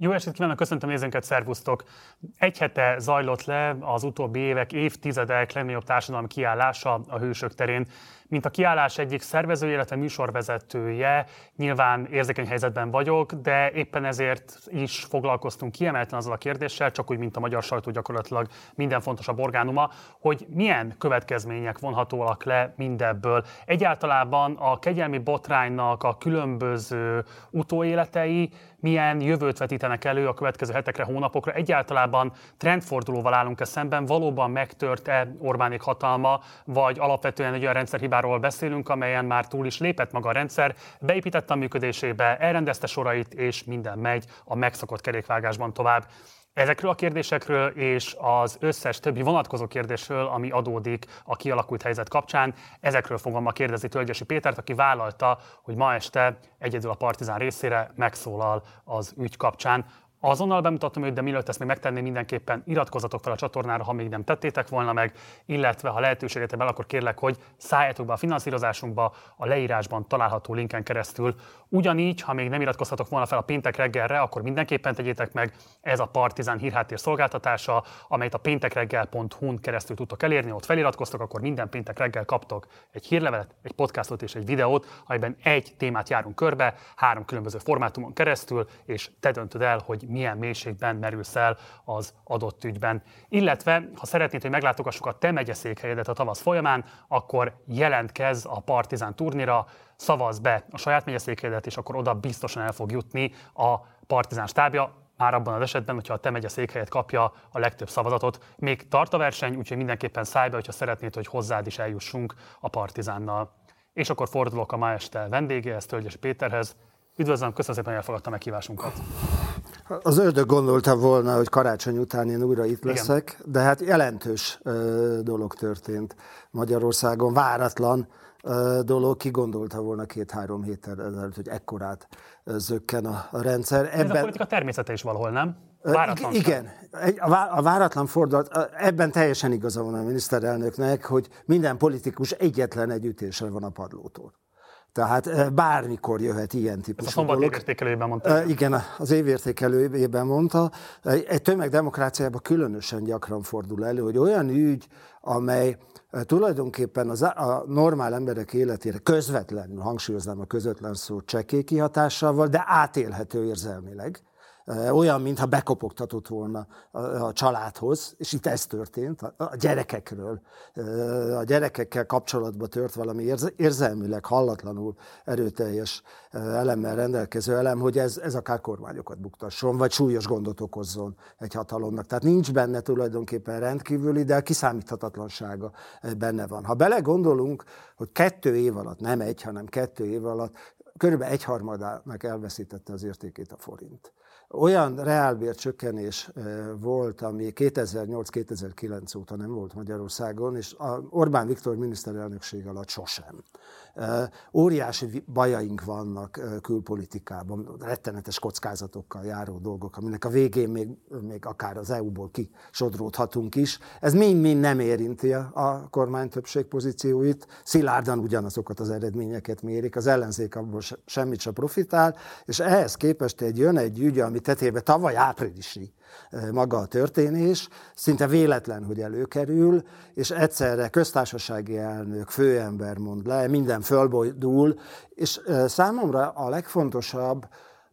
Jó estét kívánok, köszöntöm nézőnket, szervusztok! Egy hete zajlott le az utóbbi évek, évtizedek legnagyobb társadalmi kiállása a hősök terén. Mint a kiállás egyik szervezője, illetve műsorvezetője, nyilván érzékeny helyzetben vagyok, de éppen ezért is foglalkoztunk kiemelten azzal a kérdéssel, csak úgy, mint a magyar sajtó gyakorlatilag minden fontosabb orgánuma, hogy milyen következmények vonhatóak le mindebből. Egyáltalában a kegyelmi botránynak a különböző utóéletei milyen jövőt vetítenek elő a következő hetekre, hónapokra. Egyáltalában trendfordulóval állunk-e szemben, valóban megtört-e Orbánék hatalma, vagy alapvetően egy olyan rendszerhibáról beszélünk, amelyen már túl is lépett maga a rendszer, beépítette a működésébe, elrendezte sorait, és minden megy a megszokott kerékvágásban tovább. Ezekről a kérdésekről és az összes többi vonatkozó kérdésről, ami adódik a kialakult helyzet kapcsán, ezekről fogom ma kérdezni Tölgyesi Pétert, aki vállalta, hogy ma este egyedül a Partizán részére megszólal az ügy kapcsán. Azonnal bemutatom őt, de mielőtt ezt még megtenném, mindenképpen iratkozzatok fel a csatornára, ha még nem tettétek volna meg, illetve ha lehetőséget el, akkor kérlek, hogy szálljatok be a finanszírozásunkba a leírásban található linken keresztül. Ugyanígy, ha még nem iratkozhatok volna fel a péntek reggelre, akkor mindenképpen tegyétek meg. Ez a Partizán hírháttér szolgáltatása, amelyet a péntekreggel.hu-n keresztül tudtok elérni, ott feliratkoztok, akkor minden péntek reggel kaptok egy hírlevelet, egy podcastot és egy videót, amiben egy témát járunk körbe, három különböző formátumon keresztül, és te döntöd el, hogy milyen mélységben merülsz el az adott ügyben. Illetve, ha szeretnéd, hogy meglátogassuk a te megyeszékhelyedet a tavasz folyamán, akkor jelentkezz a Partizán turnira, szavaz be a saját megyeszékhelyedet, és akkor oda biztosan el fog jutni a Partizán stábja, már abban az esetben, hogyha a te megye székhelyet kapja a legtöbb szavazatot. Még tart a verseny, úgyhogy mindenképpen szállj be, hogyha szeretnéd, hogy hozzád is eljussunk a Partizánnal. És akkor fordulok a ma este vendégéhez, Tölgyes Péterhez. Üdvözlöm, köszönöm szépen, hogy elfogadta meghívásunkat. Az ördög gondolta volna, hogy karácsony után én újra itt leszek, Igen. de hát jelentős ö, dolog történt Magyarországon, váratlan dolog, ki gondolta volna két-három héttel ezelőtt, hogy ekkorát zökken a, a rendszer. Ebben... Ez a politika természete is valahol, nem? Váratlan Igen, a váratlan fordulat, ebben teljesen igaza van a miniszterelnöknek, hogy minden politikus egyetlen egy ütésre van a padlótól. Tehát bármikor jöhet ilyen típusú Ez a szombat évértékelőjében mondta. Igen, az évértékelőjében mondta. Egy tömegdemokráciában különösen gyakran fordul elő, hogy olyan ügy, amely tulajdonképpen az, a normál emberek életére közvetlenül, hangsúlyoznám a közvetlen szó csekély kihatással, de átélhető érzelmileg, olyan, mintha bekopogtatott volna a családhoz, és itt ez történt, a gyerekekről, a gyerekekkel kapcsolatban tört valami érzelmileg hallatlanul erőteljes elemmel rendelkező elem, hogy ez, ez akár kormányokat buktasson, vagy súlyos gondot okozzon egy hatalomnak. Tehát nincs benne tulajdonképpen rendkívüli, de a kiszámíthatatlansága benne van. Ha belegondolunk, hogy kettő év alatt, nem egy, hanem kettő év alatt, körülbelül egyharmadának elveszítette az értékét a forint olyan reálbér csökkenés volt, ami 2008-2009 óta nem volt Magyarországon, és Orbán Viktor miniszterelnökség alatt sosem. Óriási bajaink vannak külpolitikában, rettenetes kockázatokkal járó dolgok, aminek a végén még, még akár az EU-ból kisodródhatunk is. Ez mind-mind nem érinti a kormány többség pozícióit, szilárdan ugyanazokat az eredményeket mérik, az ellenzék abból semmit sem profitál, és ehhez képest egy jön egy ügy, ami tetébe tavaly áprilisi maga a történés, szinte véletlen, hogy előkerül, és egyszerre köztársasági elnök, főember mond le, minden fölbojdul, és számomra a legfontosabb,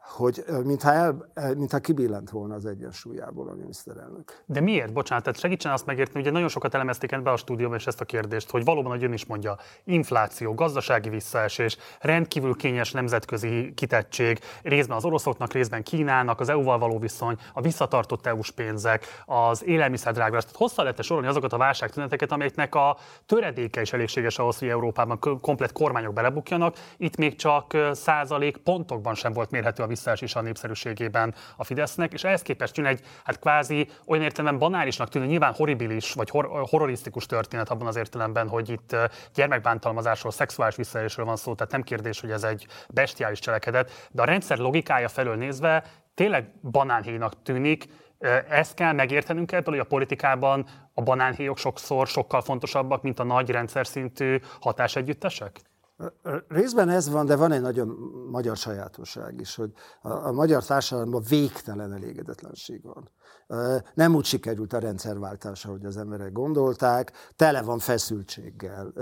hogy mintha, el, mintha kibillent volna az egyensúlyából a miniszterelnök. De miért? Bocsánat, tehát segítsen azt megérteni, ugye nagyon sokat elemezték be a stúdióban és ezt a kérdést, hogy valóban, hogy ön is mondja, infláció, gazdasági visszaesés, rendkívül kényes nemzetközi kitettség, részben az oroszoknak, részben Kínának, az EU-val való viszony, a visszatartott EU-s pénzek, az élelmiszerdrágulás. Tehát hosszá lehet sorolni azokat a válságtüneteket, amelyeknek a töredéke is elégséges ahhoz, hogy Európában komplet kormányok belebukjanak. Itt még csak százalék pontokban sem volt mérhető a visszaesés a népszerűségében a Fidesznek, és ehhez képest jön egy hát kvázi olyan értelemben banálisnak tűnő, nyilván horribilis vagy hor- horrorisztikus történet abban az értelemben, hogy itt gyermekbántalmazásról, szexuális visszaélésről van szó, tehát nem kérdés, hogy ez egy bestiális cselekedet, de a rendszer logikája felől nézve tényleg banánhéjnak tűnik, ezt kell megértenünk ebből, hogy a politikában a banánhéjok sokszor sokkal fontosabbak, mint a nagy rendszer szintű hatásegyüttesek? Részben ez van, de van egy nagyon magyar sajátosság is, hogy a, a magyar társadalomban végtelen elégedetlenség van. Nem úgy sikerült a rendszerváltás, ahogy az emberek gondolták, tele van feszültséggel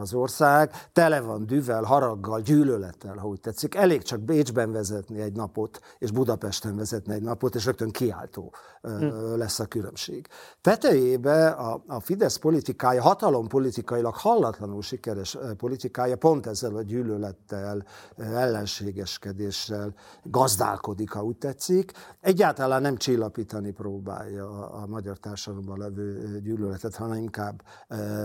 az ország, tele van düvel, haraggal, gyűlölettel, ha úgy tetszik. Elég csak Bécsben vezetni egy napot, és Budapesten vezetni egy napot, és rögtön kiáltó hm. lesz a különbség. Tetejébe a, a Fidesz politikája, hatalom politikailag hallatlanul sikeres politikája pont ezzel a gyűlölettel, ellenségeskedéssel gazdálkodik, ha úgy tetszik. Egyáltalán nem csillapítani próbálja a magyar társadalomban levő gyűlöletet, hanem inkább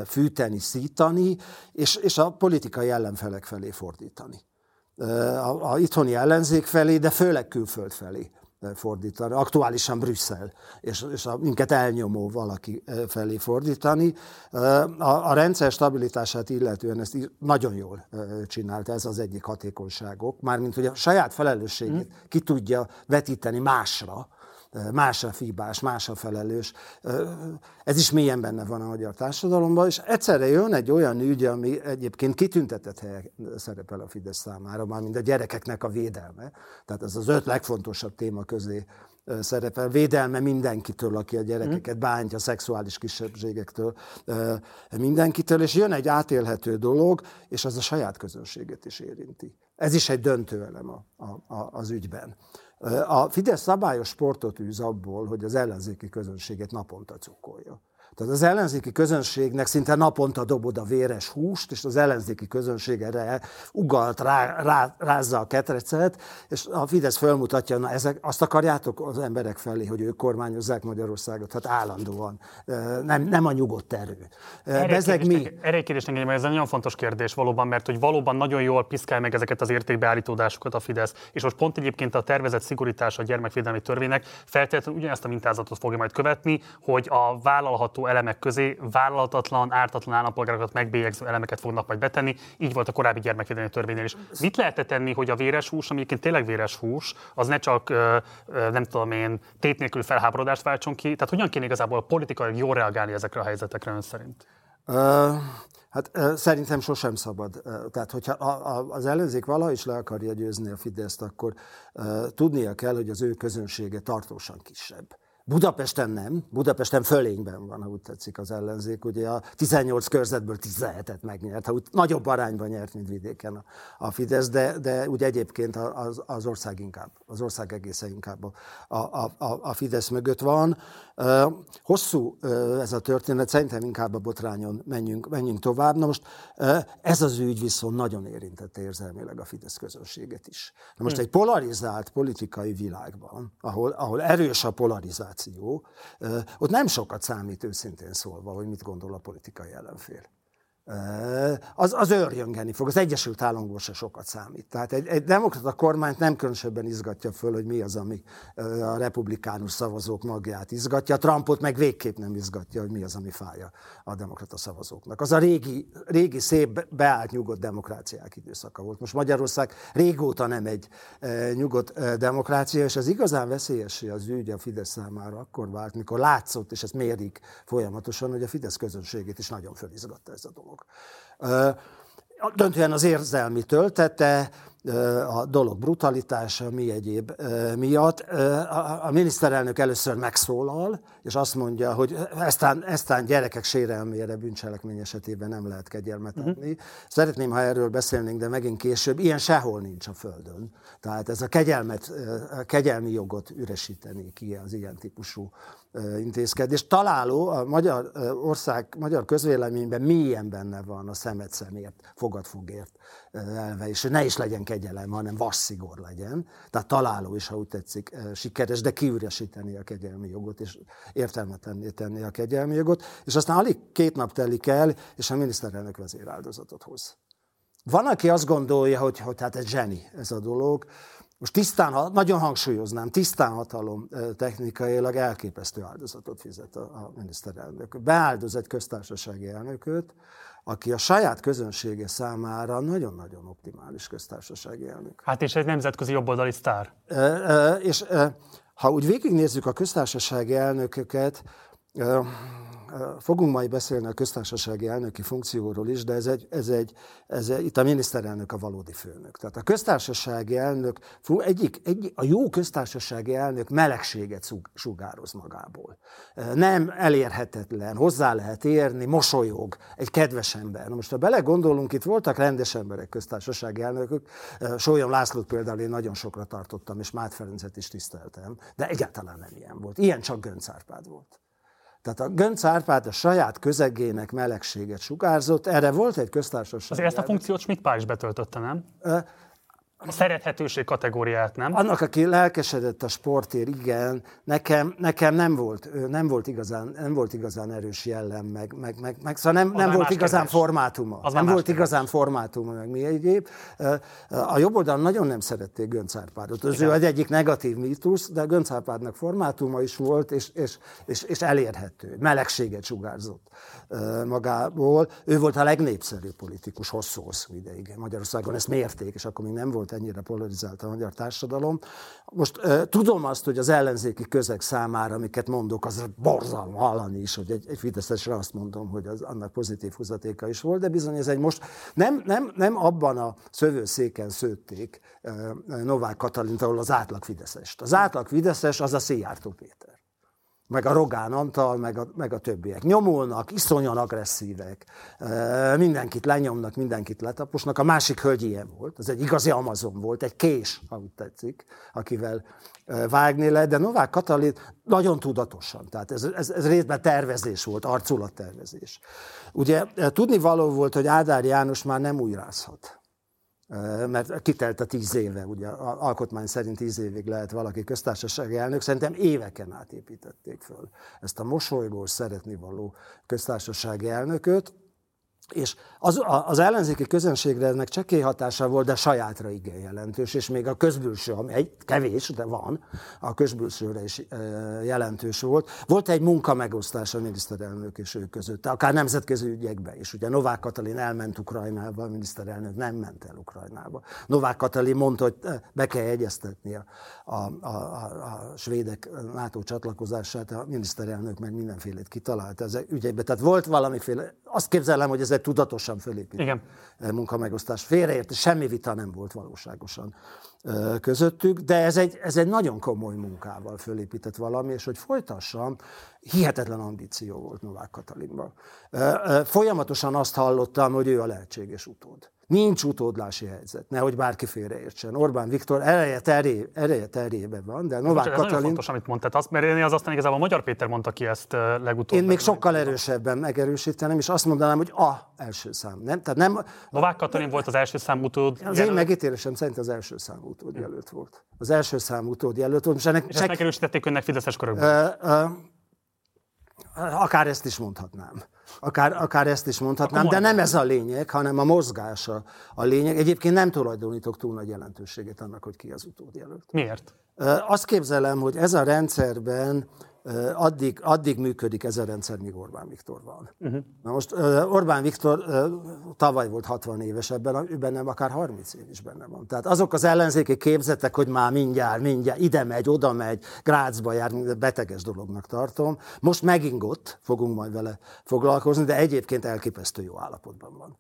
fűteni, szítani, és, és a politikai ellenfelek felé fordítani. A, a itthoni ellenzék felé, de főleg külföld felé fordítani, aktuálisan Brüsszel, és, és a, minket elnyomó valaki felé fordítani. A, a rendszer stabilitását illetően ezt nagyon jól csinálta, ez az egyik hatékonyságok, mármint hogy a saját felelősségét mm. ki tudja vetíteni másra, másra fibás, másra felelős. Ez is mélyen benne van a magyar társadalomban, és egyszerre jön egy olyan ügy, ami egyébként kitüntetett helyen szerepel a Fidesz számára, már mint a gyerekeknek a védelme. Tehát ez az öt legfontosabb téma közé szerepel. Védelme mindenkitől, aki a gyerekeket bántja, a kisebbségektől, mindenkitől, és jön egy átélhető dolog, és az a saját közönséget is érinti. Ez is egy döntő elem a, a, az ügyben. A Fidesz szabályos sportot űz abból, hogy az ellenzéki közönséget naponta cukkolja. Tehát az ellenzéki közönségnek szinte naponta dobod a véres húst, és az ellenzéki közönség erre ugalt, rá, rá, rázza a ketrecet, és a Fidesz fölmutatja, na ezek, azt akarjátok az emberek felé, hogy ők kormányozzák Magyarországot, hát állandóan, nem, nem a nyugodt erő. Bezeg mi? Erre egy kérdés engedjem, ez egy nagyon fontos kérdés valóban, mert hogy valóban nagyon jól piszkál meg ezeket az értékbeállítódásokat a Fidesz, és most pont egyébként a tervezett szigorítás a gyermekvédelmi törvénynek feltétlenül ugyanezt a mintázatot fogja majd követni, hogy a vállalható elemek közé vállalhatatlan, ártatlan állampolgárokat megbélyegző elemeket fognak majd betenni. Így volt a korábbi gyermekvédelmi törvénynél is. Mit lehet tenni, hogy a véres hús, ami egyébként tényleg véres hús, az ne csak, nem tudom én, tét nélkül felháborodást váltson ki? Tehát hogyan kéne igazából politikai jól reagálni ezekre a helyzetekre ön szerint? Uh, hát szerintem sosem szabad. Tehát, hogyha az ellenzék valahogy is le akarja győzni a Fideszt, akkor tudnia kell, hogy az ő közönsége tartósan kisebb. Budapesten nem, Budapesten fölényben van, ha úgy tetszik az ellenzék. Ugye a 18 körzetből 17-et megnyert, ha úgy nagyobb arányban nyert, mint vidéken a, a Fidesz, de, de úgy egyébként az, az ország inkább, az ország egészen inkább a, a, a, a Fidesz mögött van. Hosszú ez a történet, szerintem inkább a botrányon menjünk, menjünk tovább. Na most ez az ügy viszont nagyon érintette érzelmileg a Fidesz közönséget is. Na most hm. egy polarizált politikai világban, ahol, ahol erős a polarizáció, ott nem sokat számít őszintén szólva, hogy mit gondol a politikai ellenfél az, az őrjöngeni fog. Az Egyesült Államokból se sokat számít. Tehát egy, egy demokrata kormányt nem különösebben izgatja föl, hogy mi az, ami a republikánus szavazók magját izgatja. Trumpot meg végképp nem izgatja, hogy mi az, ami fája a demokrata szavazóknak. Az a régi, régi szép, beállt nyugodt demokráciák időszaka volt. Most Magyarország régóta nem egy nyugodt demokrácia, és az igazán veszélyes az ügy a Fidesz számára akkor vált, mikor látszott, és ezt mérik folyamatosan, hogy a Fidesz közönségét is nagyon fölizgatta ez a dolog dolog. Döntően az érzelmi töltete, a dolog brutalitása, mi egyéb miatt. A miniszterelnök először megszólal, és azt mondja, hogy eztán, eztán gyerekek sérelmére bűncselekmény esetében nem lehet kegyelmet mhm. adni. Uh-huh. Szeretném, ha erről beszélnénk, de megint később. Ilyen sehol nincs a Földön. Tehát ez a kegyelmet, a kegyelmi jogot üresíteni ki az ilyen típusú intézkedés. Találó a magyar ország, magyar közvéleményben mélyen benne van a szemet szemért, fogadfogért elve, és ne is legyen kegyelem, hanem vasszigor legyen. Tehát találó is, ha úgy tetszik, sikeres, de kiüresíteni a kegyelmi jogot, és értelmet tenni, a kegyelmi jogot. És aztán alig két nap telik el, és a miniszterelnök vezéráldozatot hoz. Van, aki azt gondolja, hogy, hogy hát ez zseni ez a dolog, most tisztán, nagyon hangsúlyoznám, tisztán hatalom technikailag elképesztő áldozatot fizet a, a miniszterelnök. Beáldoz egy köztársasági elnököt, aki a saját közönsége számára nagyon-nagyon optimális köztársasági elnök. Hát és egy nemzetközi jobboldali sztár. E, e, és e, ha úgy végignézzük a köztársasági elnököket, fogunk majd beszélni a köztársasági elnöki funkcióról is, de ez egy, ez egy, ez egy, itt a miniszterelnök a valódi főnök. Tehát a köztársasági elnök, egyik, egy, a jó köztársasági elnök melegséget sugároz magából. Nem elérhetetlen, hozzá lehet érni, mosolyog, egy kedves ember. Na most, ha belegondolunk, itt voltak rendes emberek köztársasági elnökök, Sólyom Lászlót például én nagyon sokra tartottam, és Mát Ferencet is tiszteltem, de egyáltalán nem ilyen volt. Ilyen csak Gönc Árpád volt. Tehát a Gönc Árpád a saját közegének melegséget sugárzott, erre volt egy köztársaság. Azért ezt a funkciót Schmidt Pál is betöltötte, nem? A szerethetőség kategóriáját, nem? Annak, aki lelkesedett a sportért, igen, nekem, nekem nem, volt, nem, volt igazán, nem volt igazán erős jellem, meg, meg, meg, meg szóval nem, nem volt igazán kérdés. formátuma. Az nem volt kérdés. igazán formátuma, meg mi egyéb. A jobb oldalon nagyon nem szerették Gönc Árpádot. Ez ő egy egyik negatív mítusz, de Gönc Árpádnak formátuma is volt, és, és, és, és elérhető. Melegséget sugárzott magából. Ő volt a legnépszerűbb politikus hosszú-hosszú ideig Magyarországon. Ezt mérték, és akkor még nem volt ennyire polarizált a magyar társadalom. Most tudom azt, hogy az ellenzéki közeg számára, amiket mondok, az borzalma hallani is, hogy egy, egy Fideszesre azt mondom, hogy az, annak pozitív húzatéka is volt, de bizony ez egy most nem, nem, nem abban a szövőszéken szőtték Novák Katalint, ahol az átlag Fideszest. Az átlag Fideszes az a Szijjártó Péter meg a Rogán Antal, meg a, meg a többiek. Nyomulnak, iszonyan agresszívek, mindenkit lenyomnak, mindenkit letaposnak. A másik hölgy ilyen volt, az egy igazi Amazon volt, egy kés, ha tetszik, akivel vágni le, de Novák Katalin nagyon tudatosan, tehát ez, ez, ez részben tervezés volt, arculattervezés. Ugye tudni való volt, hogy Ádár János már nem újrázhat mert kitelt a tíz éve, ugye alkotmány szerint tíz évig lehet valaki köztársasági elnök, szerintem éveken átépítették föl ezt a mosolygós, szeretni való köztársasági elnököt, és az, az ellenzéki közönségre ennek csekély hatása volt, de sajátra igen jelentős, és még a közbülső, ami egy kevés, de van, a közbülsőre is jelentős volt. Volt egy munkamegosztás a miniszterelnök és ő között, akár nemzetközi ügyekbe is. Ugye Novák Katalin elment Ukrajnába, a miniszterelnök nem ment el Ukrajnába. Novák Katalin mondta, hogy be kell egyeztetni a, a, a, a, svédek NATO csatlakozását, a miniszterelnök meg mindenfélét kitalálta ez ügyekbe. Tehát volt valamiféle, azt képzelem, hogy ez egy tudatosan fölépített Igen. munkamegosztás. Félreért, semmi vita nem volt valóságosan közöttük, de ez egy, ez egy nagyon komoly munkával fölépített valami, és hogy folytassam, hihetetlen ambíció volt Novák Katalinban. Folyamatosan azt hallottam, hogy ő a lehetséges utód. Nincs utódlási helyzet, nehogy bárki félreértsen. Orbán Viktor ereje, teré, ereje terébe van, de Novák Katalin... Ez fontos, amit mondtad, azt, mert én az aztán igazából Magyar Péter mondta ki ezt legutóbb. Én még sokkal erősebben megerősíteném, és azt mondanám, hogy a első szám. Nem? Tehát nem... Novák Katalin volt az első szám utód Az jelölt. én megítélésem szerint az első szám utód jelölt volt. Az első szám utód jelölt volt. És, ennek, és ezt megerősítették önnek Fideszes körökben? Uh, uh, akár ezt is mondhatnám. Akár, akár ezt is mondhatnám, de nem ez a lényeg, hanem a mozgása a lényeg. Egyébként nem tulajdonítok túl nagy jelentőséget annak, hogy ki az utódjelölt. Miért? Azt képzelem, hogy ez a rendszerben addig, addig működik ez a rendszer, míg Orbán Viktor van. Uh-huh. Na most Orbán Viktor tavaly volt 60 éves, ebben, ő bennem akár 30 év is benne van. Tehát azok az ellenzéki képzetek, hogy már mindjárt, mindjárt ide megy, oda megy, Grácsba jár, beteges dolognak tartom. Most megingott, fogunk majd vele foglalkozni, de egyébként elképesztő jó állapotban van.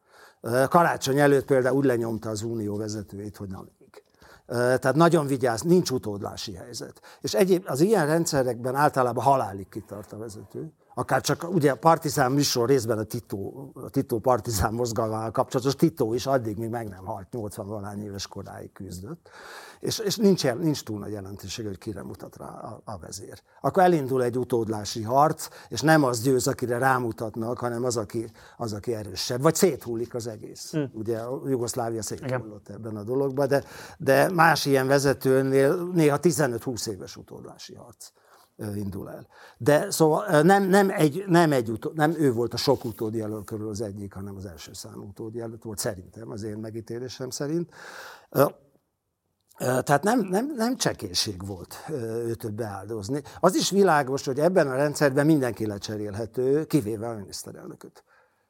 Karácsony előtt például úgy lenyomta az unió vezetőjét, hogy nem tehát nagyon vigyáz, nincs utódlási helyzet. És egyéb, az ilyen rendszerekben általában halálig kitart a vezető akár csak ugye a partizán műsor részben a Tito, a Tito partizán mozgalmával kapcsolatos, Tito is addig még meg nem halt, 80 valány éves koráig küzdött, és, és nincs, nincs túl nagy jelentőség, hogy kire mutat rá a, a vezér. Akkor elindul egy utódlási harc, és nem az győz, akire rámutatnak, hanem az, aki, az, aki erősebb, vagy széthullik az egész. Hmm. Ugye a Jugoszlávia széthullott ebben a dologban, de, de más ilyen vezetőnél néha 15-20 éves utódlási harc indul el. De szóval nem, nem, egy, nem, egy utó, nem ő volt a sok utódjelölt körül az egyik, hanem az első számú utódjelölt volt, szerintem, az én megítélésem szerint. Tehát nem, nem, nem csekéség volt őt beáldozni. Az is világos, hogy ebben a rendszerben mindenki lecserélhető, kivéve a miniszterelnököt.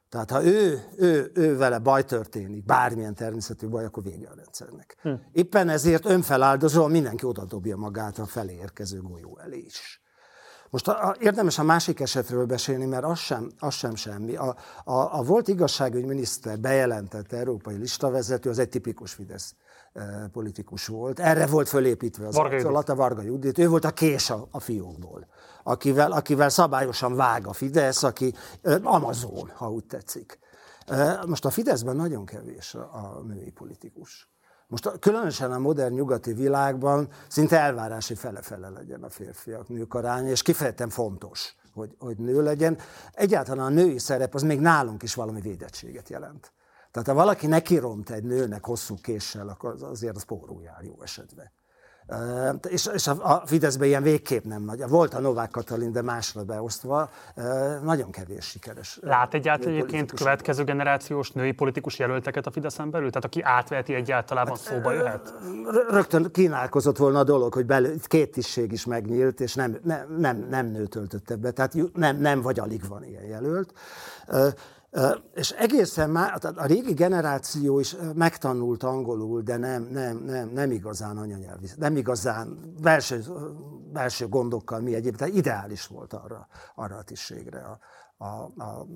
Tehát ha ő, ő, ő vele baj történik, bármilyen természetű baj, akkor vége a rendszernek. Hm. Éppen ezért önfeláldozóan mindenki oda dobja magát a felé érkező golyó elé is. Most a, a, érdemes a másik esetről beszélni, mert az sem, az sem semmi. A, a, a volt igazságügyminiszter bejelentett európai listavezető, az egy tipikus Fidesz politikus volt. Erre volt fölépítve az Varga arcolata, Varga Judit. Ő volt a kés a, a fiókból, akivel, akivel szabályosan vág a Fidesz, aki Amazon, ha úgy tetszik. Most a Fideszben nagyon kevés a, a női politikus. Most különösen a modern nyugati világban szinte elvárási fele-fele legyen a férfiak nők aránya, és kifejezetten fontos, hogy, hogy nő legyen. Egyáltalán a női szerep az még nálunk is valami védettséget jelent. Tehát ha valaki nekiront egy nőnek hosszú késsel, akkor azért az pórul jár jó esetben. És, és a Fideszben ilyen végképp nem nagy. Volt a Novák Katalin, de másra beosztva, nagyon kevés sikeres. Lát egyáltalán egyébként következő generációs női politikus jelölteket a Fideszen belül? Tehát aki átveheti egyáltalán hát, szóba jöhet? Rögtön kínálkozott volna a dolog, hogy belül, két tisztség is megnyílt, és nem, nem, nem, nem nő töltötte be. Tehát nem, nem vagy alig van ilyen jelölt. És egészen már, a régi generáció is megtanult angolul, de nem, nem, nem, nem igazán anyanyelvi, nem igazán belső, belső gondokkal mi egyébként, ideális volt arra, arra a tisztségre a, a, a,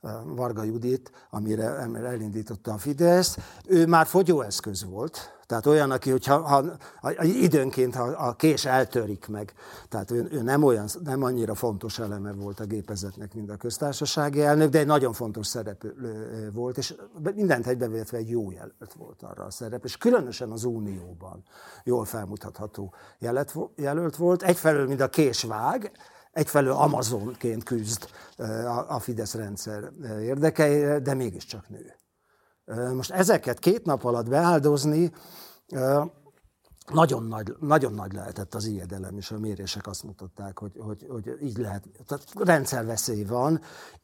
a Varga Judit, amire, amire elindította a Fidesz. Ő már fogyóeszköz volt, tehát olyan, aki, hogyha ha, ha, időnként ha a kés eltörik meg, tehát ő, ő nem, olyan, nem annyira fontos eleme volt a gépezetnek, mint a köztársasági elnök, de egy nagyon fontos szerep volt, és mindent egybevétve egy jó jelölt volt arra a szerep, és különösen az Unióban jól felmutatható jelölt volt. Egyfelől, mint a kés vág, egyfelől Amazonként küzd a Fidesz rendszer érdekeire, de mégiscsak nő. Most ezeket két nap alatt beáldozni, nagyon nagy, nagyon nagy lehetett az ijedelem, és a mérések azt mutatták, hogy, hogy, hogy így lehet. Tehát rendszerveszély van.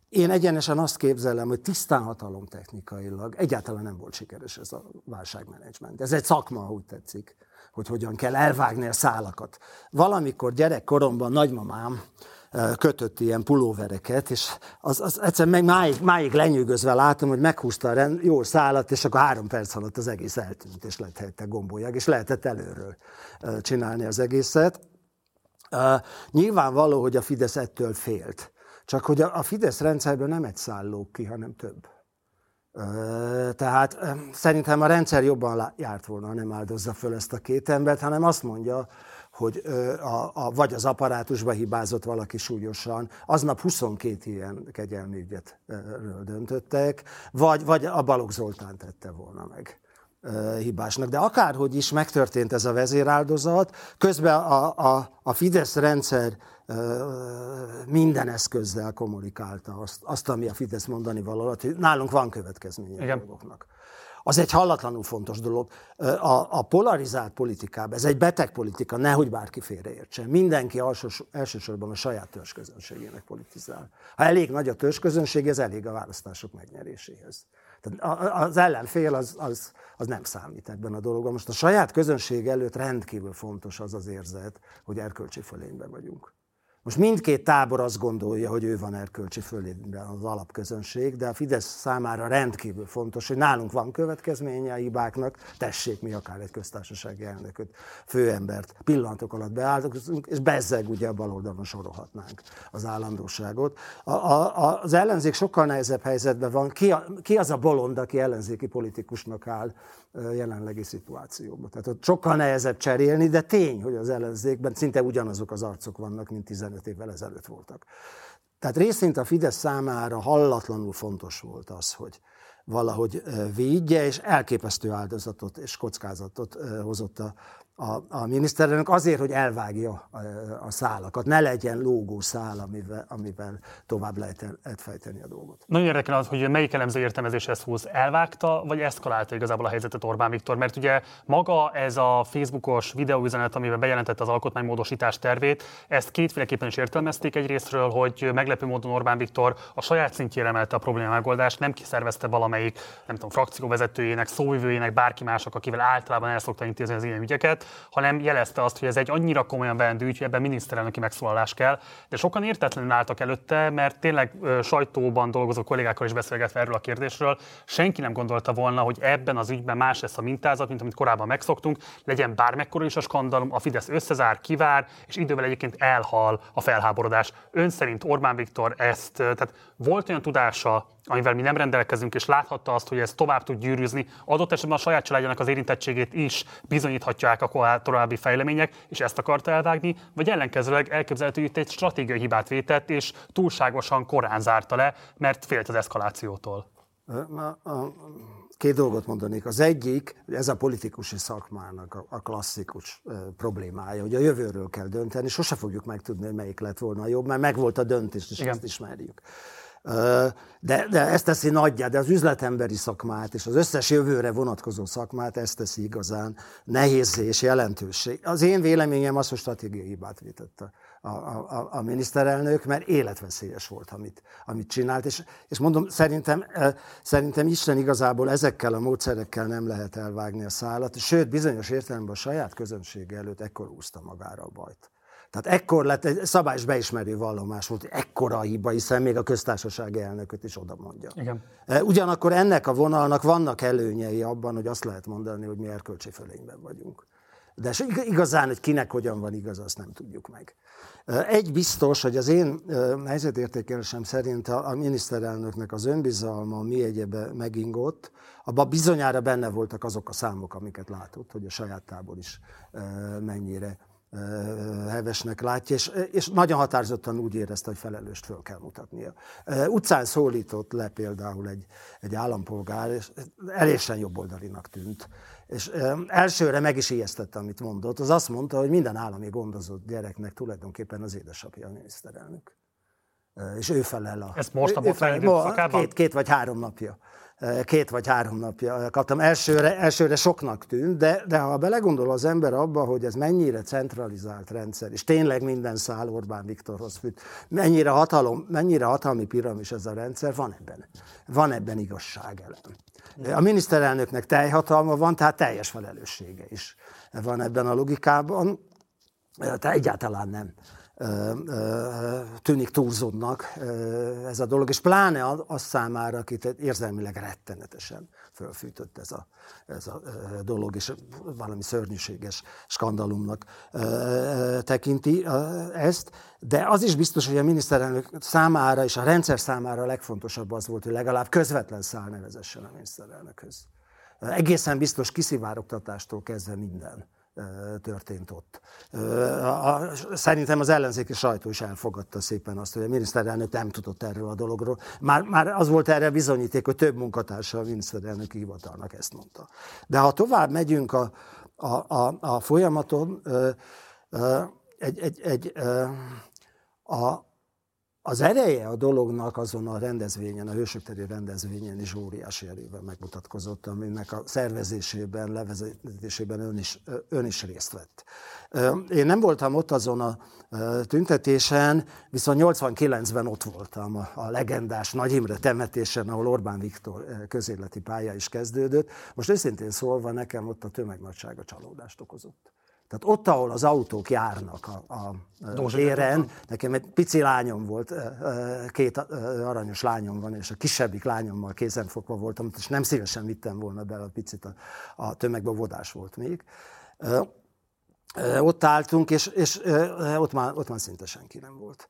Én egyenesen azt képzelem, hogy tisztán hatalomtechnikailag egyáltalán nem volt sikeres ez a válságmenedzsment. Ez egy szakma, úgy tetszik, hogy hogyan kell elvágni a szálakat. Valamikor gyerekkoromban nagymamám kötött ilyen pulóvereket, és az, az egyszerűen meg máig, máig lenyűgözve látom, hogy meghúzta a rend, jó szálat, és akkor három perc alatt az egész eltűnt, és lett helyette gombolyag, és lehetett előről csinálni az egészet. Nyilvánvaló, hogy a Fidesz ettől félt. Csak hogy a Fidesz rendszerből nem egy szálló ki, hanem több. Tehát szerintem a rendszer jobban járt volna, ha nem áldozza föl ezt a két embert, hanem azt mondja, hogy a, a, vagy az apparátusba hibázott valaki súlyosan, aznap 22 ilyen kegyelmi ügyet döntöttek, vagy, vagy a Balogh Zoltán tette volna meg hibásnak. De akárhogy is megtörtént ez a vezéráldozat, közben a, a, a Fidesz rendszer minden eszközzel kommunikálta azt, azt ami a Fidesz mondani való, hogy nálunk van következménye a dolgoknak az egy hallatlanul fontos dolog. A, a polarizált politikában, ez egy beteg politika, nehogy bárki félreértsen. Mindenki alsos, elsősorban a saját törzsközönségének politizál. Ha elég nagy a törzsközönség, ez elég a választások megnyeréséhez. Tehát az ellenfél az, az, az nem számít ebben a dologban. Most a saját közönség előtt rendkívül fontos az az érzet, hogy erkölcsi fölényben vagyunk. Most mindkét tábor azt gondolja, hogy ő van erkölcsi fölében az alapközönség, de a Fidesz számára rendkívül fontos, hogy nálunk van következménye a hibáknak, tessék mi akár egy köztársasági elnököt, főembert pillanatok alatt beálltunk, és bezzeg ugye a baloldalon sorolhatnánk az állandóságot. A, a, az ellenzék sokkal nehezebb helyzetben van. Ki, a, ki az a bolond, aki ellenzéki politikusnak áll jelenlegi szituációban? Tehát ott sokkal nehezebb cserélni, de tény, hogy az ellenzékben szinte ugyanazok az arcok vannak, mint 15 évvel ezelőtt voltak. Tehát részint a Fidesz számára hallatlanul fontos volt az, hogy valahogy védje, és elképesztő áldozatot és kockázatot hozott a, a, a miniszterelnök azért, hogy elvágja a, a szálakat, ne legyen lógó szál, amivel, amivel tovább lehet fejteni a dolgot. Nagyon érdekel az, hogy melyik elemző értelmezéshez húz. Elvágta, vagy eszkalálta igazából a helyzetet Orbán Viktor? Mert ugye maga ez a Facebookos videóüzenet, amiben bejelentette az alkotmánymódosítás tervét, ezt kétféleképpen is értelmezték egyrésztről, hogy meglepő módon Orbán Viktor a saját szintjére emelte a probléma megoldást, nem kiszervezte valamelyik, nem tudom, frakcióvezetőjének, szóvivőjének, bárki mások, akivel általában el szokta intézni az ilyen ügyeket, hanem jelezte azt, hogy ez egy annyira komolyan vendő ügy, hogy ebben miniszterelnöki megszólalás kell. De sokan értetlenül álltak előtte, mert tényleg sajtóban dolgozó kollégákkal is beszélgetve erről a kérdésről, senki nem gondolta volna, hogy ebben az ügyben más lesz a mintázat, mint amit korábban megszoktunk, legyen bármekkora is a skandalum, a Fidesz összezár, kivár, és idővel egyébként elhal a felháborodás. Ön szerint Orbán Viktor ezt, tehát volt olyan tudása, amivel mi nem rendelkezünk, és láthatta azt, hogy ez tovább tud gyűrűzni, adott esetben a saját családjának az érintettségét is bizonyíthatják a további fejlemények, és ezt akarta elvágni, vagy ellenkezőleg elképzelhető, hogy itt egy stratégiai hibát vétett, és túlságosan korán zárta le, mert félt az eszkalációtól. Két dolgot mondanék. Az egyik, ez a politikusi szakmának a, klasszikus problémája, hogy a jövőről kell dönteni, sose fogjuk megtudni, hogy melyik lett volna a jobb, mert megvolt a döntés, és Igen. ezt ismerjük. De, de ezt teszi nagyjá, de az üzletemberi szakmát és az összes jövőre vonatkozó szakmát ezt teszi igazán nehéz és jelentőség. Az én véleményem az, hogy stratégiai hibát vétett a, a, a miniszterelnök, mert életveszélyes volt, amit, amit csinált. És, és mondom, szerintem, szerintem Isten igazából ezekkel a módszerekkel nem lehet elvágni a szállat, sőt, bizonyos értelemben a saját közönsége előtt ekkor úszta magára a bajt. Tehát ekkor lett egy szabályos beismerő vallomás volt, ekkora a hiba, hiszen még a köztársaság elnököt is oda mondja. Igen. E, ugyanakkor ennek a vonalnak vannak előnyei abban, hogy azt lehet mondani, hogy mi erkölcsi fölényben vagyunk. De igazán, hogy kinek hogyan van igaz, azt nem tudjuk meg. E, egy biztos, hogy az én e, helyzetértékelésem szerint a, a miniszterelnöknek az önbizalma mi egyebe megingott, abban bizonyára benne voltak azok a számok, amiket látott, hogy a saját tábor is mennyire hevesnek látja, és, és nagyon határozottan úgy érezte, hogy felelőst föl kell mutatnia. Utcán szólított le például egy, egy állampolgár, és elésen jobboldalinak tűnt. És elsőre meg is ijesztette, amit mondott. Az azt mondta, hogy minden állami gondozott gyereknek tulajdonképpen az édesapja a miniszterelnök. És ő felel a... Ezt most a botrányidőszakában? Két, két vagy három napja két vagy három napja kaptam. Elsőre, elsőre soknak tűnt, de, de ha belegondol az ember abba, hogy ez mennyire centralizált rendszer, és tényleg minden szál Orbán Viktorhoz függ, mennyire, hatalom, mennyire hatalmi piramis ez a rendszer, van ebben, van ebben igazság elem. A miniszterelnöknek teljhatalma van, tehát teljes felelőssége is van ebben a logikában. Tehát egyáltalán nem tűnik túlzódnak ez a dolog, és pláne az számára, akit érzelmileg rettenetesen fölfűtött ez a, ez a dolog, és valami szörnyűséges skandalumnak tekinti ezt, de az is biztos, hogy a miniszterelnök számára és a rendszer számára a legfontosabb az volt, hogy legalább közvetlen szál nevezessen a miniszterelnökhöz. Egészen biztos kiszivárogtatástól kezdve minden történt ott. Szerintem az ellenzéki sajtó is elfogadta szépen azt, hogy a miniszterelnök nem tudott erről a dologról. Már, már az volt erre bizonyíték, hogy több munkatársa a miniszterelnöki hivatalnak ezt mondta. De ha tovább megyünk a, a, a, a folyamaton, egy, egy, egy, a, az ereje a dolognak azon a rendezvényen, a Hősök teri rendezvényen is óriási erőben megmutatkozott, aminek a szervezésében, levezetésében ön is, ön is részt vett. Én nem voltam ott azon a tüntetésen, viszont 89-ben ott voltam a legendás Nagy Imre temetésen, ahol Orbán Viktor közéleti pálya is kezdődött. Most őszintén szólva nekem ott a tömegnagysága csalódást okozott. Tehát ott, ahol az autók járnak a, a éren, nekem egy pici lányom volt, két aranyos lányom van, és a kisebbik lányommal kézenfogva voltam, és nem szívesen vittem volna bele a picit a, a tömegbe, vodás volt még. Ott álltunk, és, és ott, már, ott már szinte senki nem volt.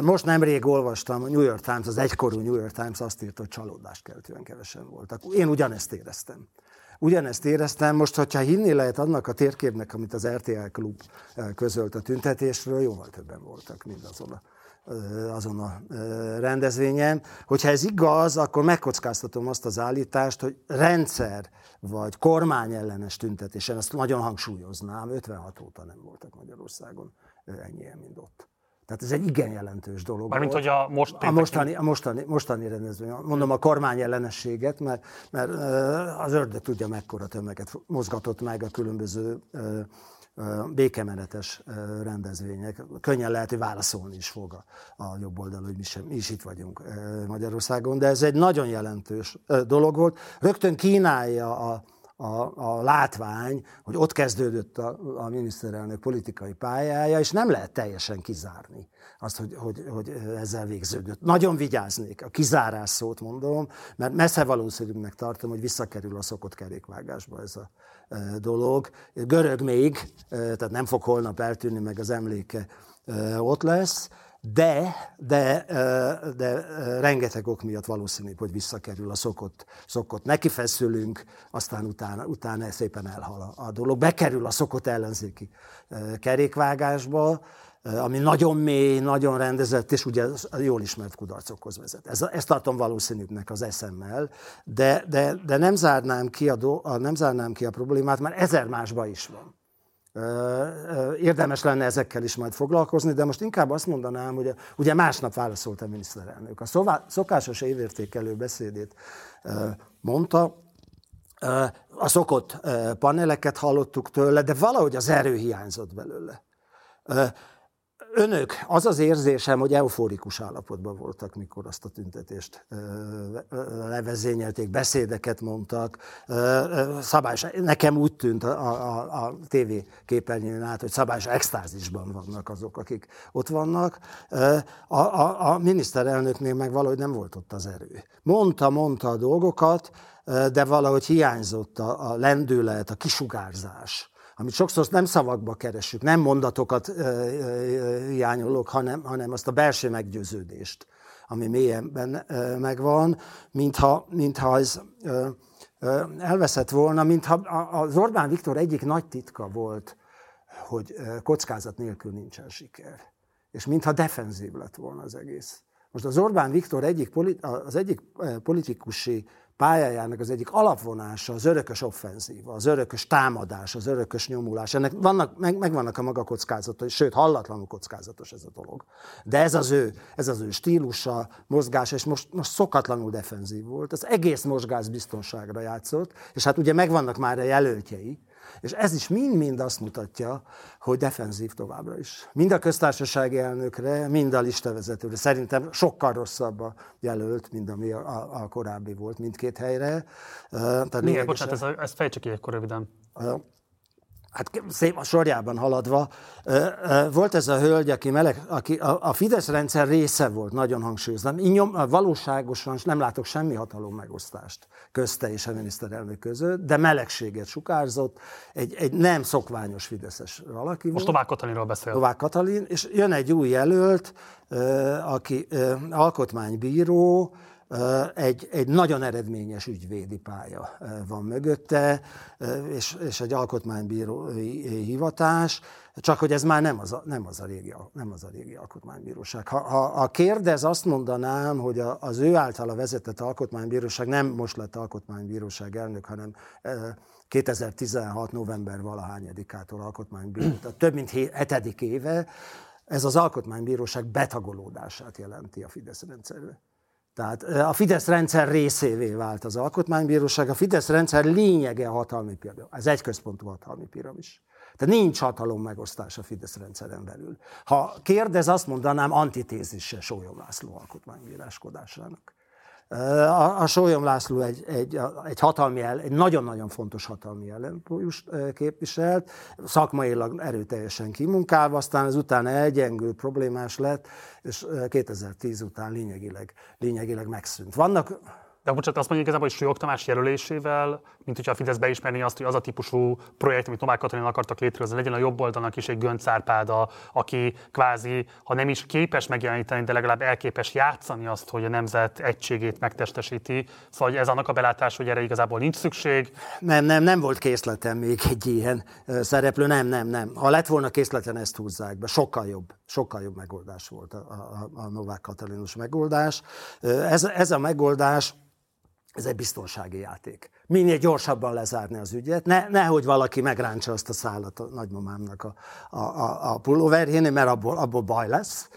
Most nemrég olvastam, a New York Times, az egykorú New York Times azt írta, hogy csalódást keltően kevesen voltak. Én ugyanezt éreztem. Ugyanezt éreztem, most, hogyha hinni lehet annak a térképnek, amit az RTL Klub eh, közölt a tüntetésről, jóval többen voltak, mint azon a eh, azon a eh, rendezvényen. Hogyha ez igaz, akkor megkockáztatom azt az állítást, hogy rendszer vagy kormányellenes tüntetésen, ezt nagyon hangsúlyoznám, 56 óta nem voltak Magyarországon ennyien, mint ott. Tehát ez egy igen jelentős dolog. Mármint, hogy a, most a mostani, a mostani, mostani rendezvény. Mondom a kormány ellenességet, mert, mert az ördög tudja, mekkora tömeget mozgatott meg a különböző békemenetes rendezvények. Könnyen lehet, hogy válaszolni is fog a, a jobb oldal, hogy mi, sem, mi is itt vagyunk Magyarországon, de ez egy nagyon jelentős dolog volt. Rögtön kínálja a, a, a látvány, hogy ott kezdődött a, a miniszterelnök politikai pályája, és nem lehet teljesen kizárni azt, hogy, hogy, hogy ezzel végződött. Nagyon vigyáznék, a kizárás szót mondom, mert messze valószínűnek tartom, hogy visszakerül a szokott kerékvágásba ez a e, dolog. Görög még, e, tehát nem fog holnap eltűnni, meg az emléke e, ott lesz, de, de, de rengeteg ok miatt valószínű, hogy visszakerül a szokott, szokott. Neki feszülünk, aztán utána, utána szépen elhal a, a dolog. Bekerül a szokott ellenzéki kerékvágásba, ami nagyon mély, nagyon rendezett, és ugye jól ismert kudarcokhoz vezet. Ez, ezt tartom valószínűbbnek az eszemmel, de, de, de nem, zárnám ki a, do, nem zárnám ki a problémát, mert ezer másba is van. Érdemes lenne ezekkel is majd foglalkozni, de most inkább azt mondanám, hogy ugye másnap válaszolt a miniszterelnök. A szokásos évértékelő beszédét mondta, a szokott paneleket hallottuk tőle, de valahogy az erő hiányzott belőle önök, az az érzésem, hogy euforikus állapotban voltak, mikor azt a tüntetést levezényelték, beszédeket mondtak. Szabályos, nekem úgy tűnt a, a, a TV képernyőn át, hogy szabályos extázisban vannak azok, akik ott vannak. A, a, a miniszterelnöknél meg valahogy nem volt ott az erő. Mondta, mondta a dolgokat, de valahogy hiányzott a, a lendület, a kisugárzás amit sokszor nem szavakba keresünk, nem mondatokat hiányolok, hanem, hanem azt a belső meggyőződést, ami mélyenben megvan, mintha, mintha ez elveszett volna, mintha az Orbán Viktor egyik nagy titka volt, hogy kockázat nélkül nincsen siker. És mintha defenzív lett volna az egész. Most az Orbán Viktor egyik, az egyik politikusi pályájának az egyik alapvonása az örökös offenzíva, az örökös támadás, az örökös nyomulás. Ennek vannak, meg, megvannak a maga kockázatai, sőt, hallatlanul kockázatos ez a dolog. De ez az ő, ez az ő stílusa, mozgás, és most, most szokatlanul defenzív volt. Az egész mozgás biztonságra játszott, és hát ugye megvannak már a jelöltjei, és ez is mind-mind azt mutatja, hogy defenzív továbbra is. Mind a köztársasági elnökre, mind a listavezetőre. Szerintem sokkal rosszabb a jelölt, mint ami a, a, a korábbi volt mindkét helyre. Tehát Miért? Bocsánat, ez, ezt fejtsük ki akkor röviden hát szép a sorjában haladva, volt ez a hölgy, aki, meleg, aki a, Fidesz rendszer része volt, nagyon hangsúlyoznám. Nyom, valóságosan nem látok semmi hatalom megosztást közte és a miniszterelnök között, de melegséget sukárzott, egy, egy nem szokványos Fideszes valaki Most Novák Katalinról beszél. Novák Katalin, és jön egy új jelölt, aki alkotmánybíró, egy, egy nagyon eredményes ügyvédi pálya van mögötte, és, és egy alkotmánybírói hivatás, csak hogy ez már nem az a, nem az a, régi, nem az a régi alkotmánybíróság. Ha, ha, ha kérdez, azt mondanám, hogy a, az ő általa vezetett alkotmánybíróság nem most lett alkotmánybíróság elnök, hanem 2016. november valahányadikától alkotmánybíró, tehát több mint hetedik éve, ez az alkotmánybíróság betagolódását jelenti a Fidesz rendszerbe. Tehát a Fidesz rendszer részévé vált az alkotmánybíróság. A Fidesz rendszer lényege a hatalmi piramis. Ez egy központú hatalmi piramis. Tehát nincs hatalom megosztás a Fidesz rendszeren belül. Ha kérdez, azt mondanám antitézisse Sólyom László alkotmánybíráskodásának. A, Sólyom László egy, egy, egy hatalmi el, egy nagyon-nagyon fontos hatalmi ellenpólyust képviselt, szakmailag erőteljesen kimunkálva, aztán ezután elgyengül, problémás lett, és 2010 után lényegileg, lényegileg megszűnt. Vannak de bocsánat, azt mondjuk igazából, hogy Súlyog Tamás jelölésével, mint hogyha a Fidesz beismerni azt, hogy az a típusú projekt, amit Novák Katalin akartak létrehozni, legyen a jobb oldalnak is egy Gönc Árpáda, aki kvázi, ha nem is képes megjeleníteni, de legalább elképes játszani azt, hogy a nemzet egységét megtestesíti. Szóval hogy ez annak a belátás, hogy erre igazából nincs szükség. Nem, nem, nem volt készletem még egy ilyen szereplő, nem, nem, nem. Ha lett volna készleten, ezt húzzák be. Sokkal jobb, sokkal jobb megoldás volt a, a, a Novák Katalinus megoldás. Ez, ez a megoldás ez egy biztonsági játék. Minél gyorsabban lezárni az ügyet, ne, nehogy valaki megráncsa azt a szállat a nagymamámnak a, a, a, a pulóverjén, mert abból, abból baj lesz.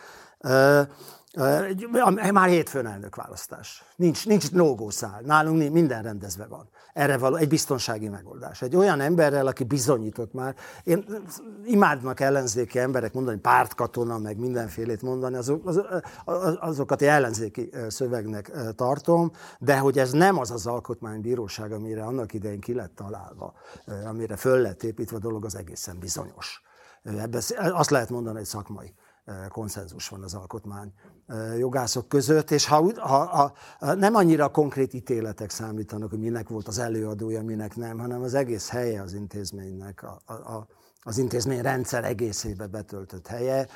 Már hétfőn választás. Nincs, nincs logószál. Nálunk minden rendezve van. Erre való egy biztonsági megoldás. Egy olyan emberrel, aki bizonyított már. Én imádnak ellenzéki emberek mondani, pártkatona, meg mindenfélét mondani, azok, az, azokat egy ellenzéki szövegnek tartom, de hogy ez nem az az alkotmánybíróság, amire annak idején ki lett találva, amire föl lett építve a dolog, az egészen bizonyos. Ebben azt lehet mondani, egy szakmai konszenzus van az alkotmány jogászok között, és ha, ha, ha nem annyira konkrét ítéletek számítanak, hogy minek volt az előadója, minek nem, hanem az egész helye az intézménynek, a, a, az intézmény rendszer egészébe betöltött helye.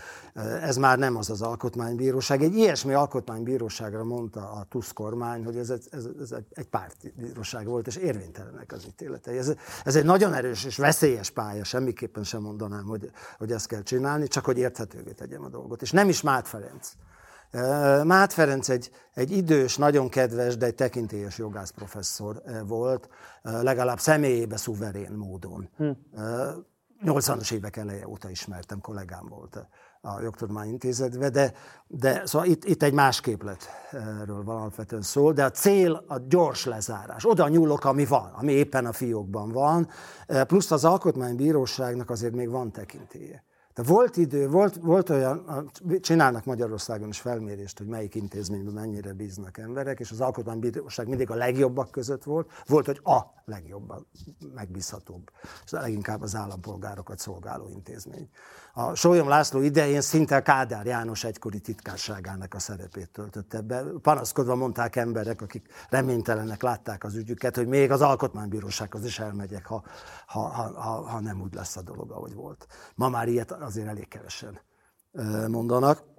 Ez már nem az az alkotmánybíróság. Egy ilyesmi alkotmánybíróságra mondta a TUSZ kormány, hogy ez, ez, ez egy pártbíróság volt, és érvénytelenek az ítéletei. Ez, ez egy nagyon erős és veszélyes pálya, semmiképpen sem mondanám, hogy, hogy ezt kell csinálni, csak hogy érthetővé tegyem a dolgot. És nem is Mát Ferenc. Mát Ferenc egy, egy idős, nagyon kedves, de egy tekintélyes jogászprofesszor volt, legalább személyébe szuverén módon. Hm. 80-as évek eleje óta ismertem, kollégám volt a Jogtudományintézetben, de, de szóval itt, itt egy más képletről van alapvetően szó, de a cél a gyors lezárás. Oda nyúlok, ami van, ami éppen a fiókban van, plusz az alkotmánybíróságnak azért még van tekintélye. Volt idő, volt, volt olyan, csinálnak Magyarországon is felmérést, hogy melyik intézményben mennyire bíznak emberek, és az alkotmánybíróság mindig a legjobbak között volt. Volt, hogy a legjobb, megbízhatóbb, és leginkább az állampolgárokat szolgáló intézmény. A Sólyom László idején szinte Kádár János egykori titkárságának a szerepét töltötte be. Panaszkodva mondták emberek, akik reménytelenek látták az ügyüket, hogy még az alkotmánybírósághoz is elmegyek, ha, ha, ha, ha, nem úgy lesz a dolog, ahogy volt. Ma már ilyet azért elég kevesen mondanak.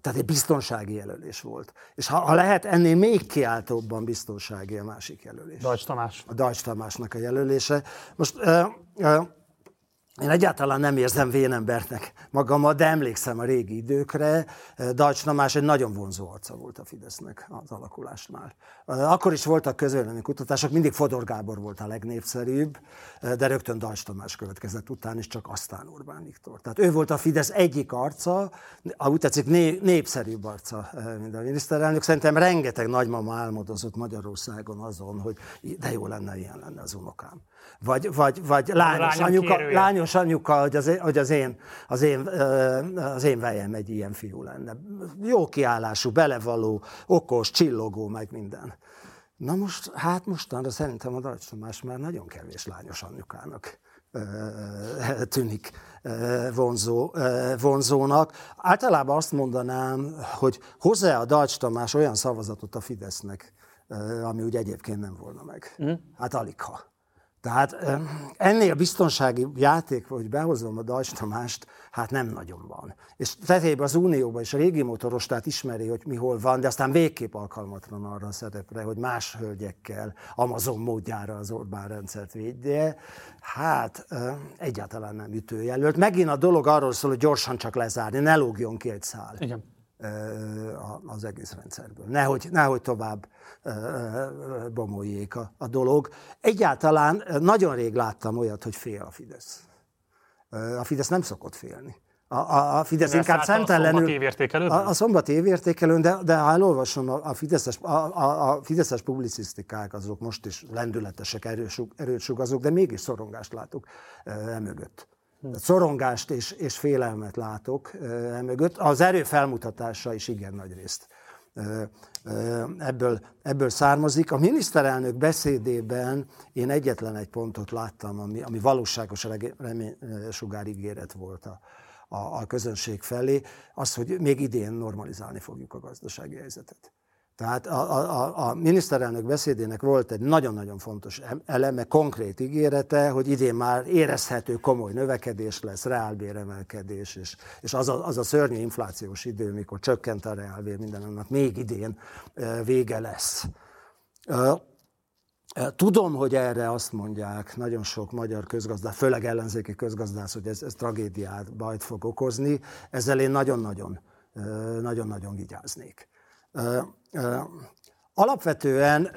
Tehát egy biztonsági jelölés volt. És ha, ha lehet, ennél még kiáltóbban biztonsági a másik jelölés. Dajcs Tamás. A Dajcs Tamásnak a jelölése. Most uh, uh, én egyáltalán nem érzem vénembernek magamat, de emlékszem a régi időkre. Dajcs Tamás egy nagyon vonzó arca volt a Fidesznek az alakulásnál. Akkor is voltak közvélemény kutatások, mindig Fodor Gábor volt a legnépszerűbb, de rögtön Dajcs Tamás következett után, és csak aztán Orbán Viktor. Tehát ő volt a Fidesz egyik arca, úgy tetszik, népszerűbb arca, mint a miniszterelnök. Szerintem rengeteg nagymama álmodozott Magyarországon azon, hogy de jó lenne, ilyen lenne az unokám vagy, vagy, vagy lányos, anyuka, lányos anyuka, hogy az, hogy az én, az én, az én vejem egy ilyen fiú lenne. Jó kiállású, belevaló, okos, csillogó, meg minden. Na most, hát mostanra szerintem a Dajcs Tamás már nagyon kevés lányos anyukának tűnik vonzó, vonzónak. Általában azt mondanám, hogy hozzá a Dajcs Tamás olyan szavazatot a Fidesznek, ami úgy egyébként nem volna meg. Mm. Hát alig ha. Tehát ennél biztonsági játék, hogy behozom a Dajcs Tamást, hát nem nagyon van. És tetejében az Unióban is a régi motorostát ismeri, hogy mi hol van, de aztán végképp alkalmatlan arra a szerepre, hogy más hölgyekkel Amazon módjára az Orbán rendszert védje. Hát egyáltalán nem ütőjelölt. Megint a dolog arról szól, hogy gyorsan csak lezárni, ne lógjon ki egy szál. Igen az egész rendszerből. Nehogy, nehogy tovább bomoljék a, a dolog. Egyáltalán nagyon rég láttam olyat, hogy fél a Fidesz. A Fidesz nem szokott félni. A, a, a Fidesz inkább szemtelenül... A, a szombati évértékelőn, de, de ha elolvasom a, a, Fideszes, a, a, a Fideszes publicisztikák, azok most is lendületesek, erős, erőt sugazok, de mégis szorongást látok emögött. Szorongást és, és félelmet látok emögött. Az erő felmutatása is igen nagy részt ebből, ebből származik. A miniszterelnök beszédében én egyetlen egy pontot láttam, ami, ami valóságos reménysugárigéret volt a, a, a közönség felé, az, hogy még idén normalizálni fogjuk a gazdasági helyzetet. Tehát a, a, a miniszterelnök beszédének volt egy nagyon-nagyon fontos eleme, konkrét ígérete, hogy idén már érezhető komoly növekedés lesz, reálbéremelkedés, és, és az, a, az a szörnyű inflációs idő, mikor csökkent a reálbér minden annak, még idén vége lesz. Tudom, hogy erre azt mondják nagyon sok magyar közgazdász, főleg ellenzéki közgazdász, hogy ez, ez tragédiát, bajt fog okozni. Ezzel én nagyon-nagyon, nagyon-nagyon vigyáznék. Alapvetően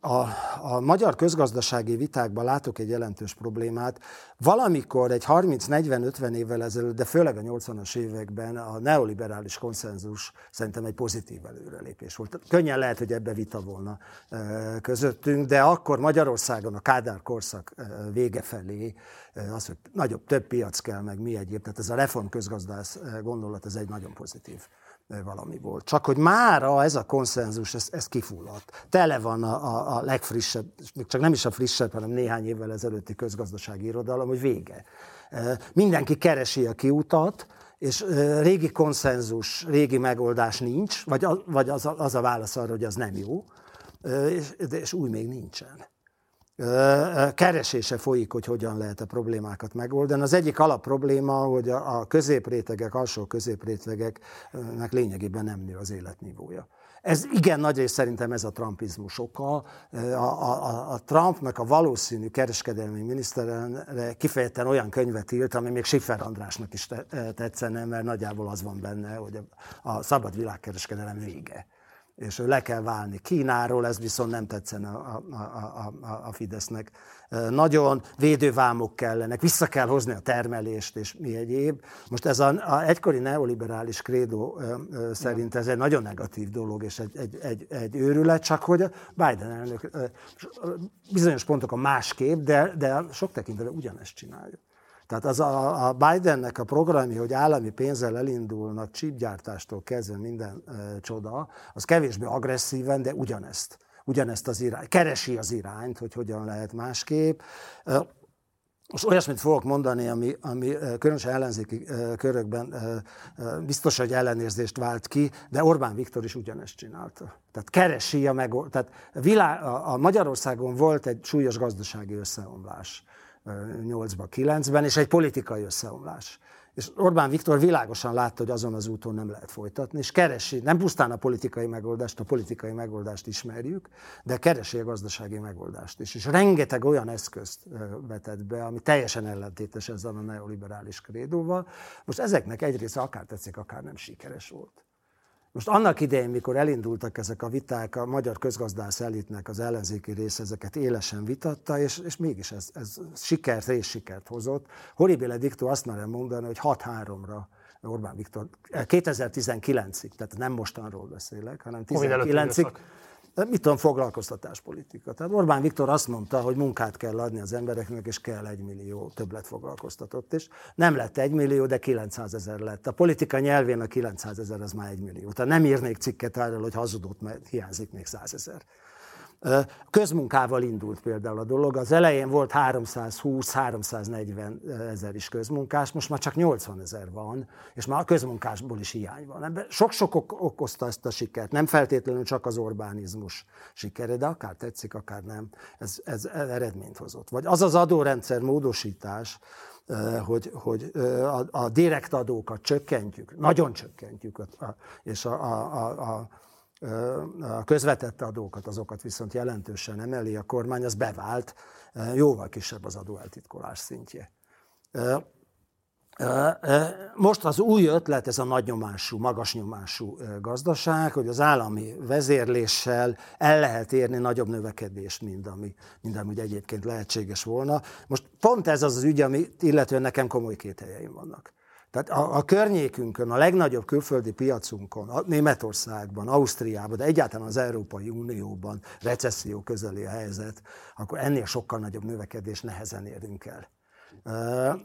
a, a magyar közgazdasági vitákban látok egy jelentős problémát. Valamikor egy 30-40-50 évvel ezelőtt, de főleg a 80-as években a neoliberális konszenzus szerintem egy pozitív előrelépés volt. Könnyen lehet, hogy ebbe vita volna közöttünk, de akkor Magyarországon a Kádár korszak vége felé az, hogy nagyobb, több piac kell, meg mi egyéb. Tehát ez a reform közgazdász gondolat, ez egy nagyon pozitív valami volt. Csak hogy mára ez a konszenzus, ez, ez kifulladt. Tele van a, a, a legfrissebb, csak nem is a frissebb, hanem néhány évvel ezelőtti közgazdasági irodalom, hogy vége. Mindenki keresi a kiutat, és régi konszenzus, régi megoldás nincs, vagy, az, vagy az, a, az a válasz arra, hogy az nem jó, és, és új még nincsen keresése folyik, hogy hogyan lehet a problémákat megoldani. Az egyik alap probléma, hogy a középrétegek, alsó középrétegeknek lényegében nem nő az életnivója. Ez igen nagy rész szerintem ez a trumpizmus oka. A, a, a Trumpnak a valószínű kereskedelmi miniszterelnre kifejezetten olyan könyvet írt, ami még Schiffer Andrásnak is tetszene, mert nagyjából az van benne, hogy a, a szabad világkereskedelem vége és le kell válni Kínáról, ez viszont nem tetszene a, a, a, a Fidesznek. Nagyon védővámok kellenek, vissza kell hozni a termelést, és mi egyéb. Most ez a, a egykori neoliberális krédó szerint ez egy nagyon negatív dolog, és egy, egy, egy, egy őrület, csak hogy a Biden elnök bizonyos pontokon másképp, de, de sok tekintetben ugyanezt csinálja. Tehát az a, a Bidennek a programja, hogy állami pénzzel elindulnak csípgyártástól kezdve minden e, csoda, az kevésbé agresszíven, de ugyanezt. Ugyanezt az irányt. Keresi az irányt, hogy hogyan lehet másképp. E, most olyasmit fogok mondani, ami, ami különösen ellenzéki körökben biztos, hogy ellenérzést vált ki, de Orbán Viktor is ugyanezt csinálta. Tehát keresi a meg... Tehát világ, a Magyarországon volt egy súlyos gazdasági összeomlás 8-ban, 9-ben, és egy politikai összeomlás. És Orbán Viktor világosan látta, hogy azon az úton nem lehet folytatni, és keresi, nem pusztán a politikai megoldást, a politikai megoldást ismerjük, de keresi a gazdasági megoldást is. És rengeteg olyan eszközt vetett be, ami teljesen ellentétes ezzel a neoliberális krédóval. Most ezeknek egyrészt akár tetszik, akár nem sikeres volt. Most annak idején, mikor elindultak ezek a viták, a magyar közgazdász elitnek az ellenzéki rész ezeket élesen vitatta, és, és mégis ez, ez sikert, részsikert hozott. Horribile Dictó azt merem mondani, hogy 6-3-ra Orbán Viktor 2019-ig, tehát nem mostanról beszélek, hanem 19-ig mit tudom, foglalkoztatáspolitika. Tehát Orbán Viktor azt mondta, hogy munkát kell adni az embereknek, és kell egy millió többlet foglalkoztatott. És nem lett egy millió, de 900 ezer lett. A politika nyelvén a 900 ezer az már egy millió. Tehát nem írnék cikket erről, hogy hazudott, mert hiányzik még 100 ezer. Közmunkával indult például a dolog. Az elején volt 320-340 ezer is közmunkás, most már csak 80 ezer van, és már a közmunkásból is hiány van. Sok-sok ok- okozta ezt a sikert. Nem feltétlenül csak az Orbánizmus sikere, de akár tetszik, akár nem, ez, ez eredményt hozott. Vagy az az adórendszer módosítás, hogy, hogy a, a direkt adókat csökkentjük, nagyon csökkentjük, és a, a, a, a a közvetett adókat, azokat viszont jelentősen emeli a kormány, az bevált, jóval kisebb az adóeltitkolás szintje. Most az új ötlet, ez a nagynyomású, magas nyomású gazdaság, hogy az állami vezérléssel el lehet érni nagyobb növekedést, mint ami, mint ami egyébként lehetséges volna. Most pont ez az az ügy, ami illetően nekem komoly két helyeim vannak. Tehát a, a környékünkön, a legnagyobb külföldi piacunkon, a Németországban, Ausztriában, de egyáltalán az Európai Unióban recesszió közeli a helyzet, akkor ennél sokkal nagyobb növekedés nehezen érünk el.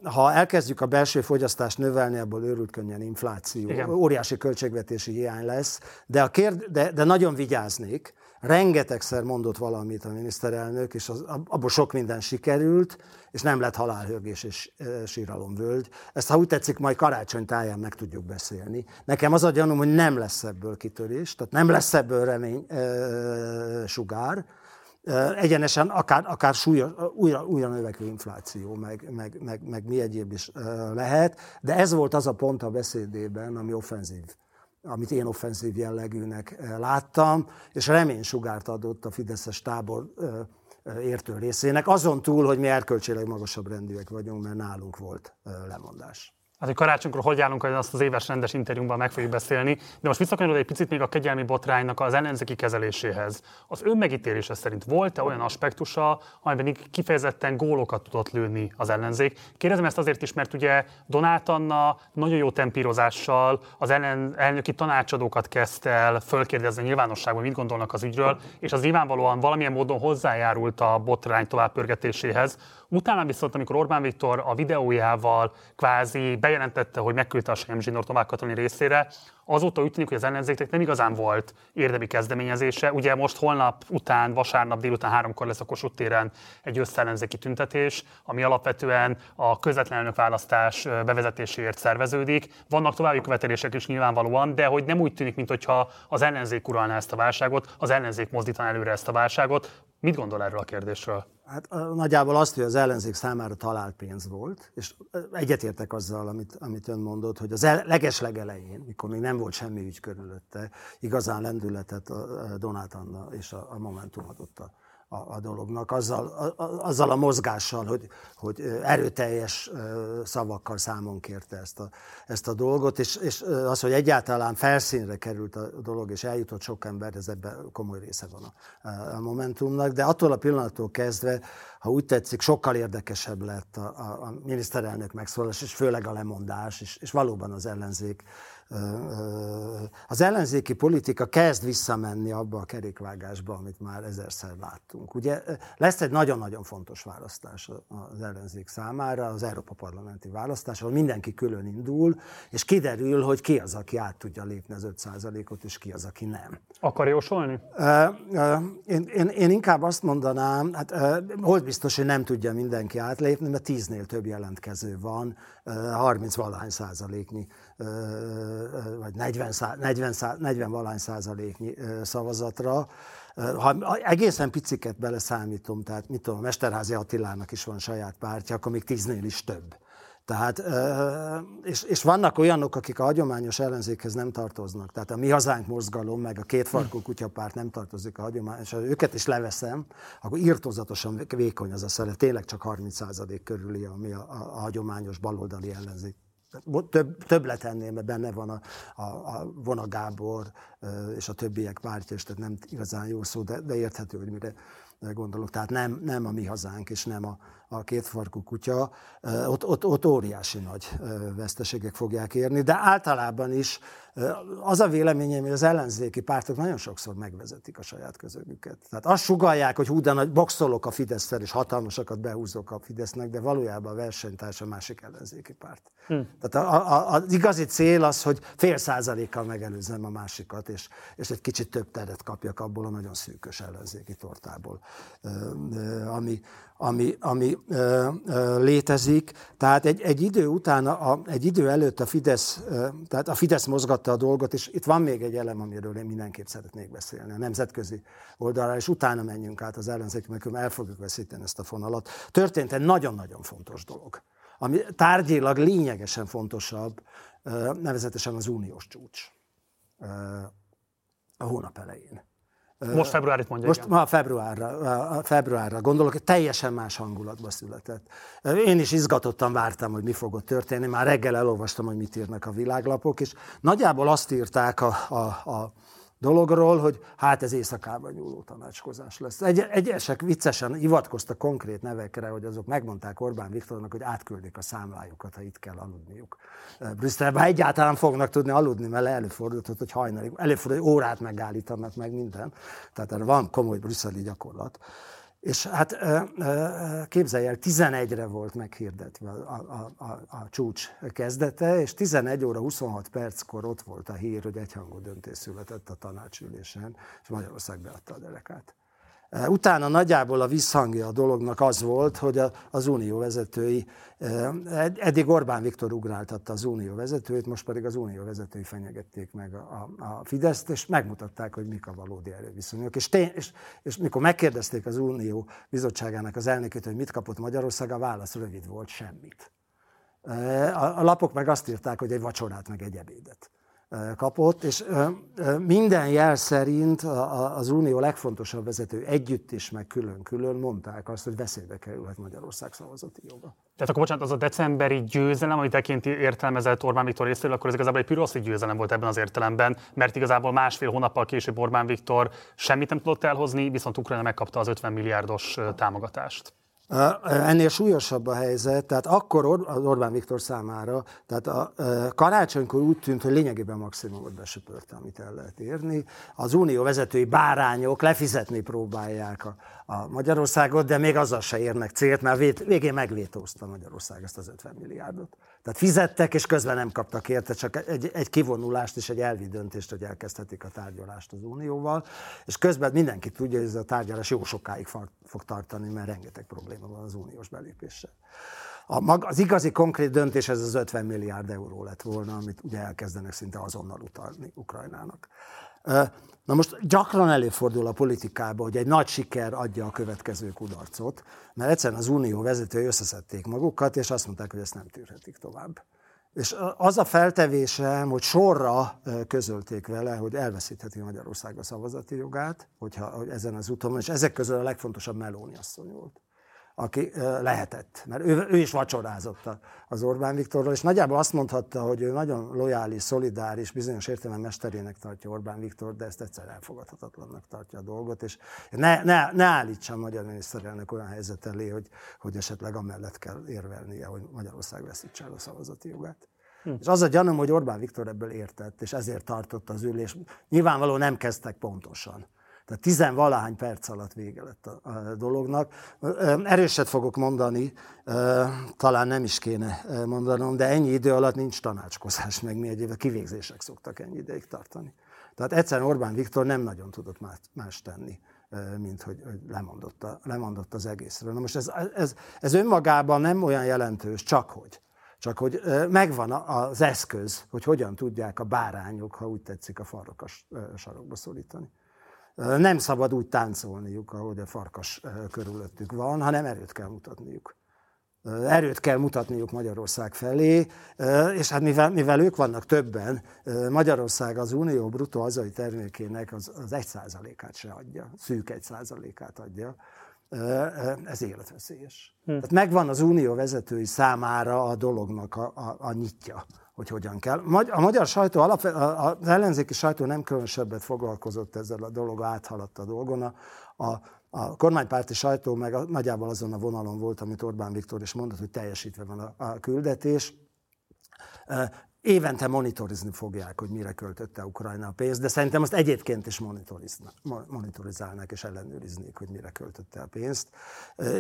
Ha elkezdjük a belső fogyasztást növelni, abból őrült könnyen infláció, Igen. óriási költségvetési hiány lesz, de, a kérd, de, de nagyon vigyáznék, rengetegszer mondott valamit a miniszterelnök, és az, abból sok minden sikerült, és nem lett halálhörgés és e, síralomvölgy. Ezt, ha úgy tetszik, majd karácsony táján meg tudjuk beszélni. Nekem az a gyanúm, hogy nem lesz ebből kitörés, tehát nem lesz ebből remény e, sugár, egyenesen akár, akár súlyos, újra, újra növekvő infláció, meg, meg, meg, meg mi egyéb is lehet, de ez volt az a pont a beszédében, ami offenzív amit én offenzív jellegűnek láttam, és reménysugárt adott a Fideszes tábor értő részének, azon túl, hogy mi erkölcsileg magasabb rendűek vagyunk, mert nálunk volt lemondás. Hát, hogy karácsonykor hogy állunk, hogy azt az éves rendes interjúban meg fogjuk beszélni, de most visszakanyarodva egy picit még a kegyelmi botránynak az ellenzéki kezeléséhez. Az önmegítélése szerint volt-e olyan aspektusa, amiben kifejezetten gólokat tudott lőni az ellenzék? Kérdezem ezt azért is, mert ugye Donát Anna nagyon jó tempírozással az ellen, elnöki tanácsadókat kezdte el fölkérdezni nyilvánosságban, mit gondolnak az ügyről, és az nyilvánvalóan valamilyen módon hozzájárult a botrány továbbpörgetéséhez. Utána viszont, amikor Orbán Viktor a videójával kvázi bejelentette, hogy megküldte a Tomák Katalin részére, azóta úgy tűnik, hogy az ellenzéknek nem igazán volt érdemi kezdeményezése. Ugye most holnap után, vasárnap délután háromkor lesz a Kossuth téren egy összellenzéki tüntetés, ami alapvetően a közvetlen választás bevezetéséért szerveződik. Vannak további követelések is nyilvánvalóan, de hogy nem úgy tűnik, mintha az ellenzék uralná ezt a válságot, az ellenzék mozdítaná előre ezt a válságot. Mit gondol erről a kérdésről? Hát nagyjából azt, hogy az ellenzék számára talált pénz volt, és egyetértek azzal, amit, amit ön mondott, hogy az el, leges legelején, mikor még nem volt semmi ügy körülötte, igazán lendületet a Donát Anna és a, a Momentum adott a, a dolognak, azzal a, azzal a mozgással, hogy, hogy erőteljes szavakkal számon kérte ezt a, ezt a dolgot, és, és az, hogy egyáltalán felszínre került a dolog, és eljutott sok ember, ez ebben komoly része van a, a Momentumnak, de attól a pillanattól kezdve, ha úgy tetszik, sokkal érdekesebb lett a, a, a miniszterelnök megszólalás, és főleg a lemondás, és, és valóban az ellenzék az ellenzéki politika kezd visszamenni abba a kerékvágásba, amit már ezerszer láttunk. Ugye lesz egy nagyon-nagyon fontos választás az ellenzék számára, az Európa Parlamenti választás, ahol mindenki külön indul, és kiderül, hogy ki az, aki át tudja lépni az 5%-ot, és ki az, aki nem. Akar jósolni? Én, én, én inkább azt mondanám, hát hogy biztos, hogy nem tudja mindenki átlépni, mert tíznél több jelentkező van, 30 valahány százaléknyi vagy 40, 40, 40 valány százaléknyi szavazatra. Ha egészen piciket beleszámítom, tehát mit tudom, Mesterházi Attilának is van saját pártja, akkor még tíznél is több. Tehát, és, és vannak olyanok, akik a hagyományos ellenzékhez nem tartoznak. Tehát a Mi Hazánk mozgalom, meg a kétfarkú kutyapárt nem tartozik a hagyományos, ha őket is leveszem, akkor írtozatosan vékony az a szere, tényleg csak 30% körüli, ami a, a, a hagyományos baloldali ellenzék több, többlet ennél, mert benne van a, a, a Vona Gábor és a többiek pártja, és tehát nem igazán jó szó, de, de érthető, hogy mire gondolok. Tehát nem, nem a mi hazánk, és nem a, a kétfarkú kutya, ott, ott, ott óriási nagy veszteségek fogják érni, de általában is az a véleményem, hogy az ellenzéki pártok nagyon sokszor megvezetik a saját közögüket. Tehát azt sugalják, hogy hú, de nagy boxolok a fidesz és hatalmasakat behúzok a Fidesznek, de valójában a versenytárs a másik ellenzéki párt. Hmm. Tehát a, a, az igazi cél az, hogy fél százalékkal megelőzzem a másikat, és, és egy kicsit több teret kapjak abból a nagyon szűkös ellenzéki tortából, ami, ami, ami létezik. Tehát egy, egy idő után, a, egy idő előtt a Fidesz, tehát a Fidesz mozgatta a dolgot, és itt van még egy elem, amiről én mindenképp szeretnék beszélni, a nemzetközi oldalra, és utána menjünk át az ellenzék, mert el fogjuk veszíteni ezt a fonalat. Történt egy nagyon-nagyon fontos dolog, ami tárgyilag lényegesen fontosabb, nevezetesen az uniós csúcs a hónap elején. Most februárit mondja. Most ma februárra, februárra gondolok, hogy teljesen más hangulatban született. Én is izgatottan vártam, hogy mi fog ott történni. Már reggel elolvastam, hogy mit írnak a világlapok, és nagyjából azt írták a, a, a dologról, hogy hát ez éjszakában nyúló tanácskozás lesz. Egy, egyesek viccesen hivatkoztak konkrét nevekre, hogy azok megmondták Orbán Viktornak, hogy átküldik a számlájukat, ha itt kell aludniuk. Brüsszelben egyáltalán fognak tudni aludni, mert előfordulhat, hogy hajnalig, előfordul, hogy órát megállítanak meg minden. Tehát erre van komoly brüsszeli gyakorlat. És hát képzelj el, 11-re volt meghirdetve a, a, a, a csúcs kezdete, és 11 óra 26 perckor ott volt a hír, hogy egyhangú döntés született a tanácsülésen, és Magyarország beadta a derekát. Utána nagyjából a visszhangja a dolognak az volt, hogy az unió vezetői, eddig Orbán Viktor ugráltatta az unió vezetőit, most pedig az unió vezetői fenyegették meg a, a, Fideszt, és megmutatták, hogy mik a valódi erőviszonyok. És, tény, és, és mikor megkérdezték az unió bizottságának az elnökét, hogy mit kapott Magyarország, a válasz rövid volt, semmit. A, a lapok meg azt írták, hogy egy vacsorát, meg egy ebédet kapott, és minden jel szerint az unió legfontosabb vezető együtt is, meg külön-külön mondták azt, hogy veszélybe kerülhet Magyarország szavazati joga. Tehát akkor bocsánat, az a decemberi győzelem, amit tekint értelmezett Orbán Viktor részéről, akkor ez igazából egy piroszi győzelem volt ebben az értelemben, mert igazából másfél hónappal később Orbán Viktor semmit nem tudott elhozni, viszont Ukrajna megkapta az 50 milliárdos támogatást. Ennél súlyosabb a helyzet, tehát akkor az Orbán Viktor számára, tehát a karácsonykor úgy tűnt, hogy lényegében maximumot besöpörte, amit el lehet érni. Az unió vezetői bárányok lefizetni próbálják a, a Magyarországot, de még azzal se érnek célt, mert végén megvétózta Magyarország ezt az 50 milliárdot. Tehát fizettek, és közben nem kaptak érte, csak egy, egy kivonulást és egy elvi döntést, hogy elkezdhetik a tárgyalást az Unióval, és közben mindenki tudja, hogy ez a tárgyalás jó sokáig fog tartani, mert rengeteg probléma van az uniós belépéssel. A, mag, az igazi konkrét döntés ez az 50 milliárd euró lett volna, amit ugye elkezdenek szinte azonnal utalni Ukrajnának. Na most gyakran előfordul a politikában, hogy egy nagy siker adja a következő kudarcot, mert egyszerűen az unió vezetői összeszedték magukat, és azt mondták, hogy ezt nem tűrhetik tovább. És az a feltevésem, hogy sorra közölték vele, hogy elveszítheti Magyarország a szavazati jogát, hogyha hogy ezen az úton, és ezek közül a legfontosabb Melóni asszony volt aki lehetett, mert ő, ő is vacsorázott az Orbán Viktorról, és nagyjából azt mondhatta, hogy ő nagyon lojális, szolidáris, bizonyos értelemben mesterének tartja Orbán Viktor, de ezt egyszer elfogadhatatlannak tartja a dolgot, és ne, ne, ne állítsa a magyar miniszterelnök olyan helyzet elé, hogy, hogy esetleg amellett kell érvelnie, hogy Magyarország veszítse el a szavazati jogát. Hm. És az a gyanúm, hogy Orbán Viktor ebből értett, és ezért tartott az ülés. Nyilvánvalóan nem kezdtek pontosan tehát tizenvalahány perc alatt vége lett a, dolognak. Erőset fogok mondani, talán nem is kéne mondanom, de ennyi idő alatt nincs tanácskozás, meg mi egyébként kivégzések szoktak ennyi ideig tartani. Tehát egyszerűen Orbán Viktor nem nagyon tudott más, tenni, mint hogy, lemondott, a, lemondott az egészről. Na most ez, ez, ez önmagában nem olyan jelentős, csak hogy. Csak hogy megvan az eszköz, hogy hogyan tudják a bárányok, ha úgy tetszik, a farkas sarokba szorítani. Nem szabad úgy táncolniuk, ahogy a farkas körülöttük van, hanem erőt kell mutatniuk. Erőt kell mutatniuk Magyarország felé, és hát mivel, mivel ők vannak többen, Magyarország az unió bruttó hazai termékének az, az 1%-át se adja, szűk 1%-át adja. Ez életveszélyes. Hm. Tehát megvan az unió vezetői számára a dolognak a, a, a nyitja hogy hogyan kell. A magyar sajtó, az ellenzéki sajtó nem különösebbet foglalkozott ezzel a dolog, áthaladt a dolgon. A, a, a kormánypárti sajtó meg a, nagyjából azon a vonalon volt, amit Orbán Viktor is mondott, hogy teljesítve van a, a küldetés. Évente monitorizni fogják, hogy mire költötte Ukrajna a pénzt, de szerintem azt egyébként is monitorizálnák és ellenőriznék, hogy mire költötte a pénzt.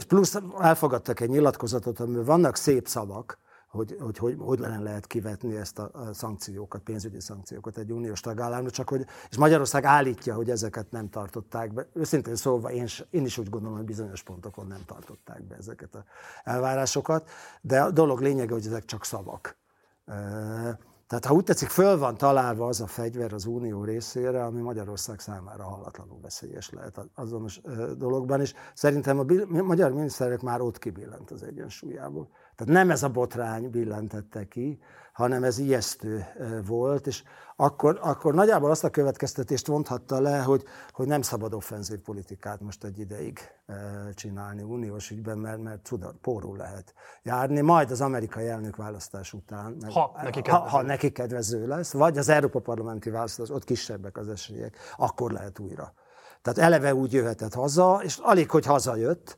Plusz elfogadtak egy nyilatkozatot, amiben vannak szép szavak, hogy hogy, hogy, hogy lenne lehet kivetni ezt a, a szankciókat, pénzügyi szankciókat egy uniós tagállamra, csak hogy, és Magyarország állítja, hogy ezeket nem tartották be. Őszintén szólva én, én is úgy gondolom, hogy bizonyos pontokon nem tartották be ezeket a elvárásokat, de a dolog lényege, hogy ezek csak szavak. Tehát ha úgy tetszik, föl van találva az a fegyver az unió részére, ami Magyarország számára hallatlanul veszélyes lehet azonos dologban, és szerintem a magyar miniszterek már ott kibillent az egyensúlyából. Tehát nem ez a botrány billentette ki, hanem ez ijesztő volt, és akkor, akkor nagyjából azt a következtetést vonthatta le, hogy, hogy nem szabad offenzív politikát most egy ideig csinálni uniós ügyben, mert, mert cudar, pórul lehet járni, majd az amerikai elnök választás után, meg, ha, neki kedvező. Ha, ha neki kedvező lesz, vagy az Európa Parlamenti választás, ott kisebbek az esélyek, akkor lehet újra. Tehát eleve úgy jöhetett haza, és alig, hogy hazajött,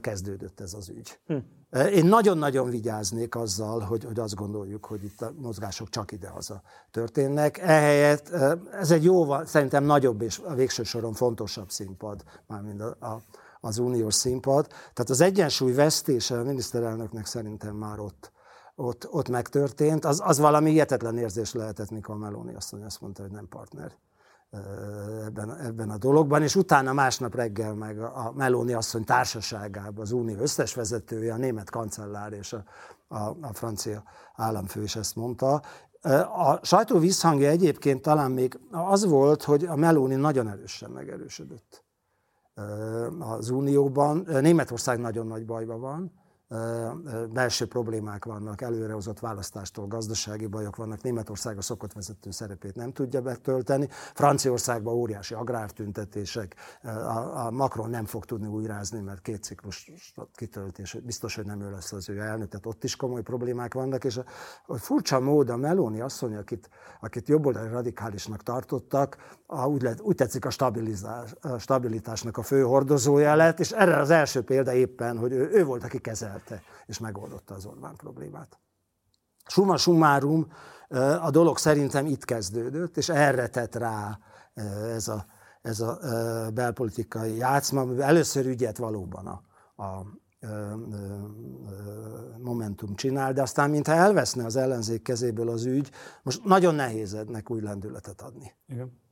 kezdődött ez az ügy. Hm. Én nagyon-nagyon vigyáznék azzal, hogy, hogy azt gondoljuk, hogy itt a mozgások csak idehaza történnek. Ehelyett ez egy jóval, szerintem nagyobb és a végső soron fontosabb színpad, mármint a, a, az uniós színpad. Tehát az egyensúly vesztése a miniszterelnöknek szerintem már ott, ott, ott megtörtént. Az, az valami hihetetlen érzés lehetett, mikor Meloni azt mondta, hogy nem partner ebben, ebben a dologban, és utána másnap reggel meg a Meloni asszony társaságában az Unió összes vezetője, a német kancellár és a, a, a francia államfő is ezt mondta. A sajtó visszhangja egyébként talán még az volt, hogy a Meloni nagyon erősen megerősödött az Unióban. Németország nagyon nagy bajban van, belső problémák vannak, előrehozott választástól gazdasági bajok vannak, Németország a szokott vezető szerepét nem tudja betölteni, Franciaországban óriási agrártüntetések, a Macron nem fog tudni újrázni, mert két ciklus kitöltés, biztos, hogy nem ő lesz az ő elnök, tehát ott is komoly problémák vannak, és a, a furcsa mód a Meloni asszony, akit, akit jobboldali radikálisnak tartottak, a, úgy, lett, úgy tetszik a, a stabilitásnak a fő hordozója lett, és erre az első példa éppen, hogy ő, ő volt, aki kezel kezelte és megoldotta az Orbán problémát. Summa summarum, a dolog szerintem itt kezdődött, és erre tett rá ez a, ez a belpolitikai játszma, először ügyet valóban a, a Momentum csinál, de aztán mintha elveszne az ellenzék kezéből az ügy, most nagyon nehéz ennek új lendületet adni. Igen.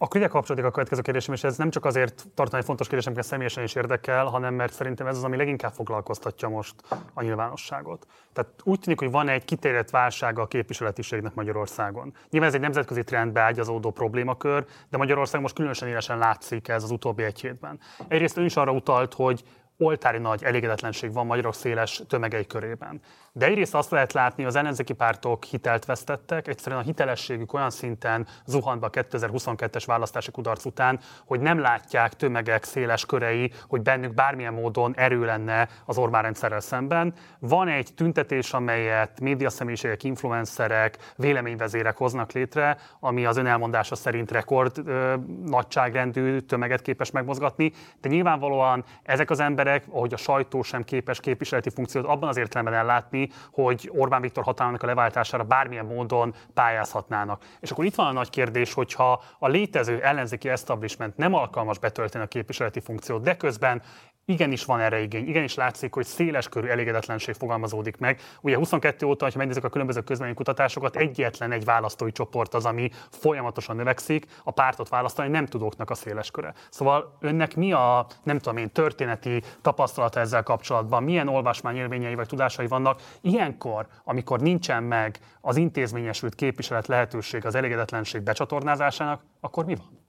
Akkor ide kapcsolódik a következő kérdésem, és ez nem csak azért tartani fontos kérdésem, mert személyesen is érdekel, hanem mert szerintem ez az, ami leginkább foglalkoztatja most a nyilvánosságot. Tehát úgy tűnik, hogy van egy kitérett válsága a képviseletiségnek Magyarországon. Nyilván ez egy nemzetközi trendbe ágyazódó problémakör, de Magyarország most különösen élesen látszik ez az utóbbi egy hétben. Egyrészt ön is arra utalt, hogy oltári nagy elégedetlenség van magyarok széles tömegei körében. De egyrészt azt lehet látni, az ellenzéki pártok hitelt vesztettek, egyszerűen a hitelességük olyan szinten zuhant a 2022-es választási kudarc után, hogy nem látják tömegek széles körei, hogy bennük bármilyen módon erő lenne az Orbán rendszerrel szemben. Van egy tüntetés, amelyet médiaszemélységek, influencerek, véleményvezérek hoznak létre, ami az ön elmondása szerint rekord ö, nagyságrendű tömeget képes megmozgatni, de nyilvánvalóan ezek az emberek, ahogy a sajtó sem képes képviseleti funkciót abban az értelemben ellátni, hogy Orbán Viktor hatalmának a leváltására bármilyen módon pályázhatnának. És akkor itt van a nagy kérdés, hogyha a létező ellenzéki establishment nem alkalmas betölteni a képviseleti funkciót, de közben igenis van erre igény, igenis látszik, hogy széles körű elégedetlenség fogalmazódik meg. Ugye 22 óta, ha megnézzük a különböző közvéleménykutatásokat, egyetlen egy választói csoport az, ami folyamatosan növekszik, a pártot választani nem tudóknak a széles köre. Szóval önnek mi a, nem tudom én, történeti tapasztalata ezzel kapcsolatban, milyen olvasmányélményei vagy tudásai vannak ilyenkor, amikor nincsen meg az intézményesült képviselet lehetőség az elégedetlenség becsatornázásának, akkor mi van?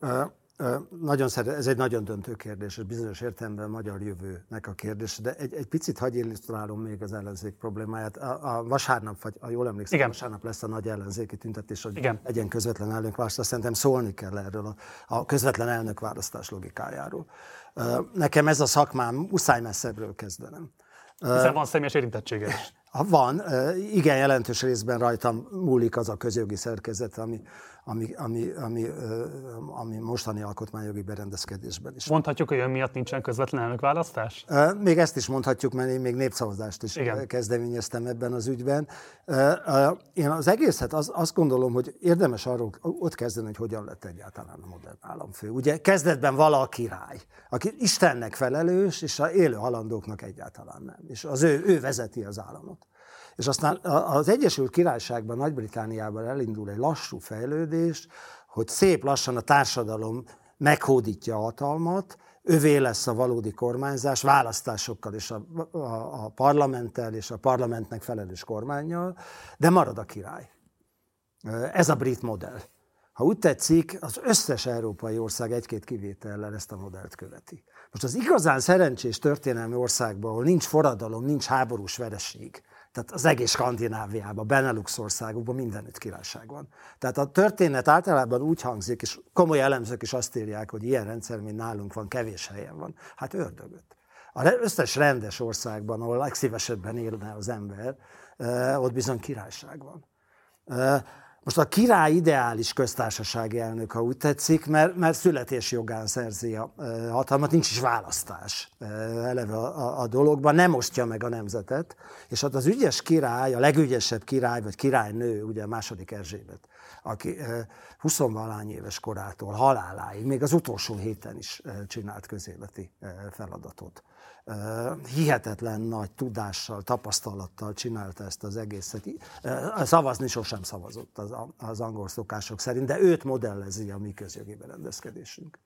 Uh nagyon szeret, ez egy nagyon döntő kérdés, és bizonyos értelemben a magyar jövőnek a kérdés, de egy, egy picit hagyj illusztrálom még az ellenzék problémáját. A, a vasárnap, vagy a jól emlékszem, Igen. vasárnap lesz a nagy ellenzéki tüntetés, hogy Igen. legyen közvetlen elnökválasztás. Szerintem szólni kell erről a, a közvetlen elnökválasztás logikájáról. Nekem ez a szakmám, muszáj messzebbről kezdenem. Hiszen van személyes érintettsége is. Van, igen jelentős részben rajtam múlik az a közjogi szerkezet, ami, ami, ami, ami, ami mostani alkotmányjogi berendezkedésben is. Mondhatjuk, hogy ön miatt nincsen közvetlen elnökválasztás? Még ezt is mondhatjuk, mert én még népszavazást is Igen. kezdeményeztem ebben az ügyben. Én az egészet az, azt gondolom, hogy érdemes arról ott kezdeni, hogy hogyan lett egyáltalán a modern államfő. Ugye kezdetben vala a király, aki Istennek felelős, és a élő halandóknak egyáltalán nem. És az ő, ő vezeti az államot. És aztán az Egyesült Királyságban, Nagy-Britániában elindul egy lassú fejlődés, hogy szép lassan a társadalom meghódítja a hatalmat, övé lesz a valódi kormányzás, választásokkal és a, a, a parlamenttel és a parlamentnek felelős kormányjal, de marad a király. Ez a brit modell. Ha úgy tetszik, az összes európai ország egy-két kivétellel ezt a modellt követi. Most az igazán szerencsés történelmi országban, ahol nincs forradalom, nincs háborús vereség, tehát az egész Skandináviában, Benelux országokban mindenütt királyság van. Tehát a történet általában úgy hangzik, és komoly elemzők is azt írják, hogy ilyen rendszer, mint nálunk van, kevés helyen van. Hát ördögöt. A összes rendes országban, ahol legszívesebben élne az ember, ott bizony királyság van. Most a király ideális köztársasági elnök, ha úgy tetszik, mert, mert születési jogán szerzi a hatalmat, nincs is választás eleve a, a, a dologban, nem osztja meg a nemzetet, és ott az ügyes király, a legügyesebb király, vagy királynő, ugye a második Erzsébet, aki 20 éves korától haláláig, még az utolsó héten is csinált közéleti feladatot hihetetlen nagy tudással, tapasztalattal csinálta ezt az egészet. Szavazni sosem szavazott az, angol szokások szerint, de őt modellezi a mi közjogi berendezkedésünk.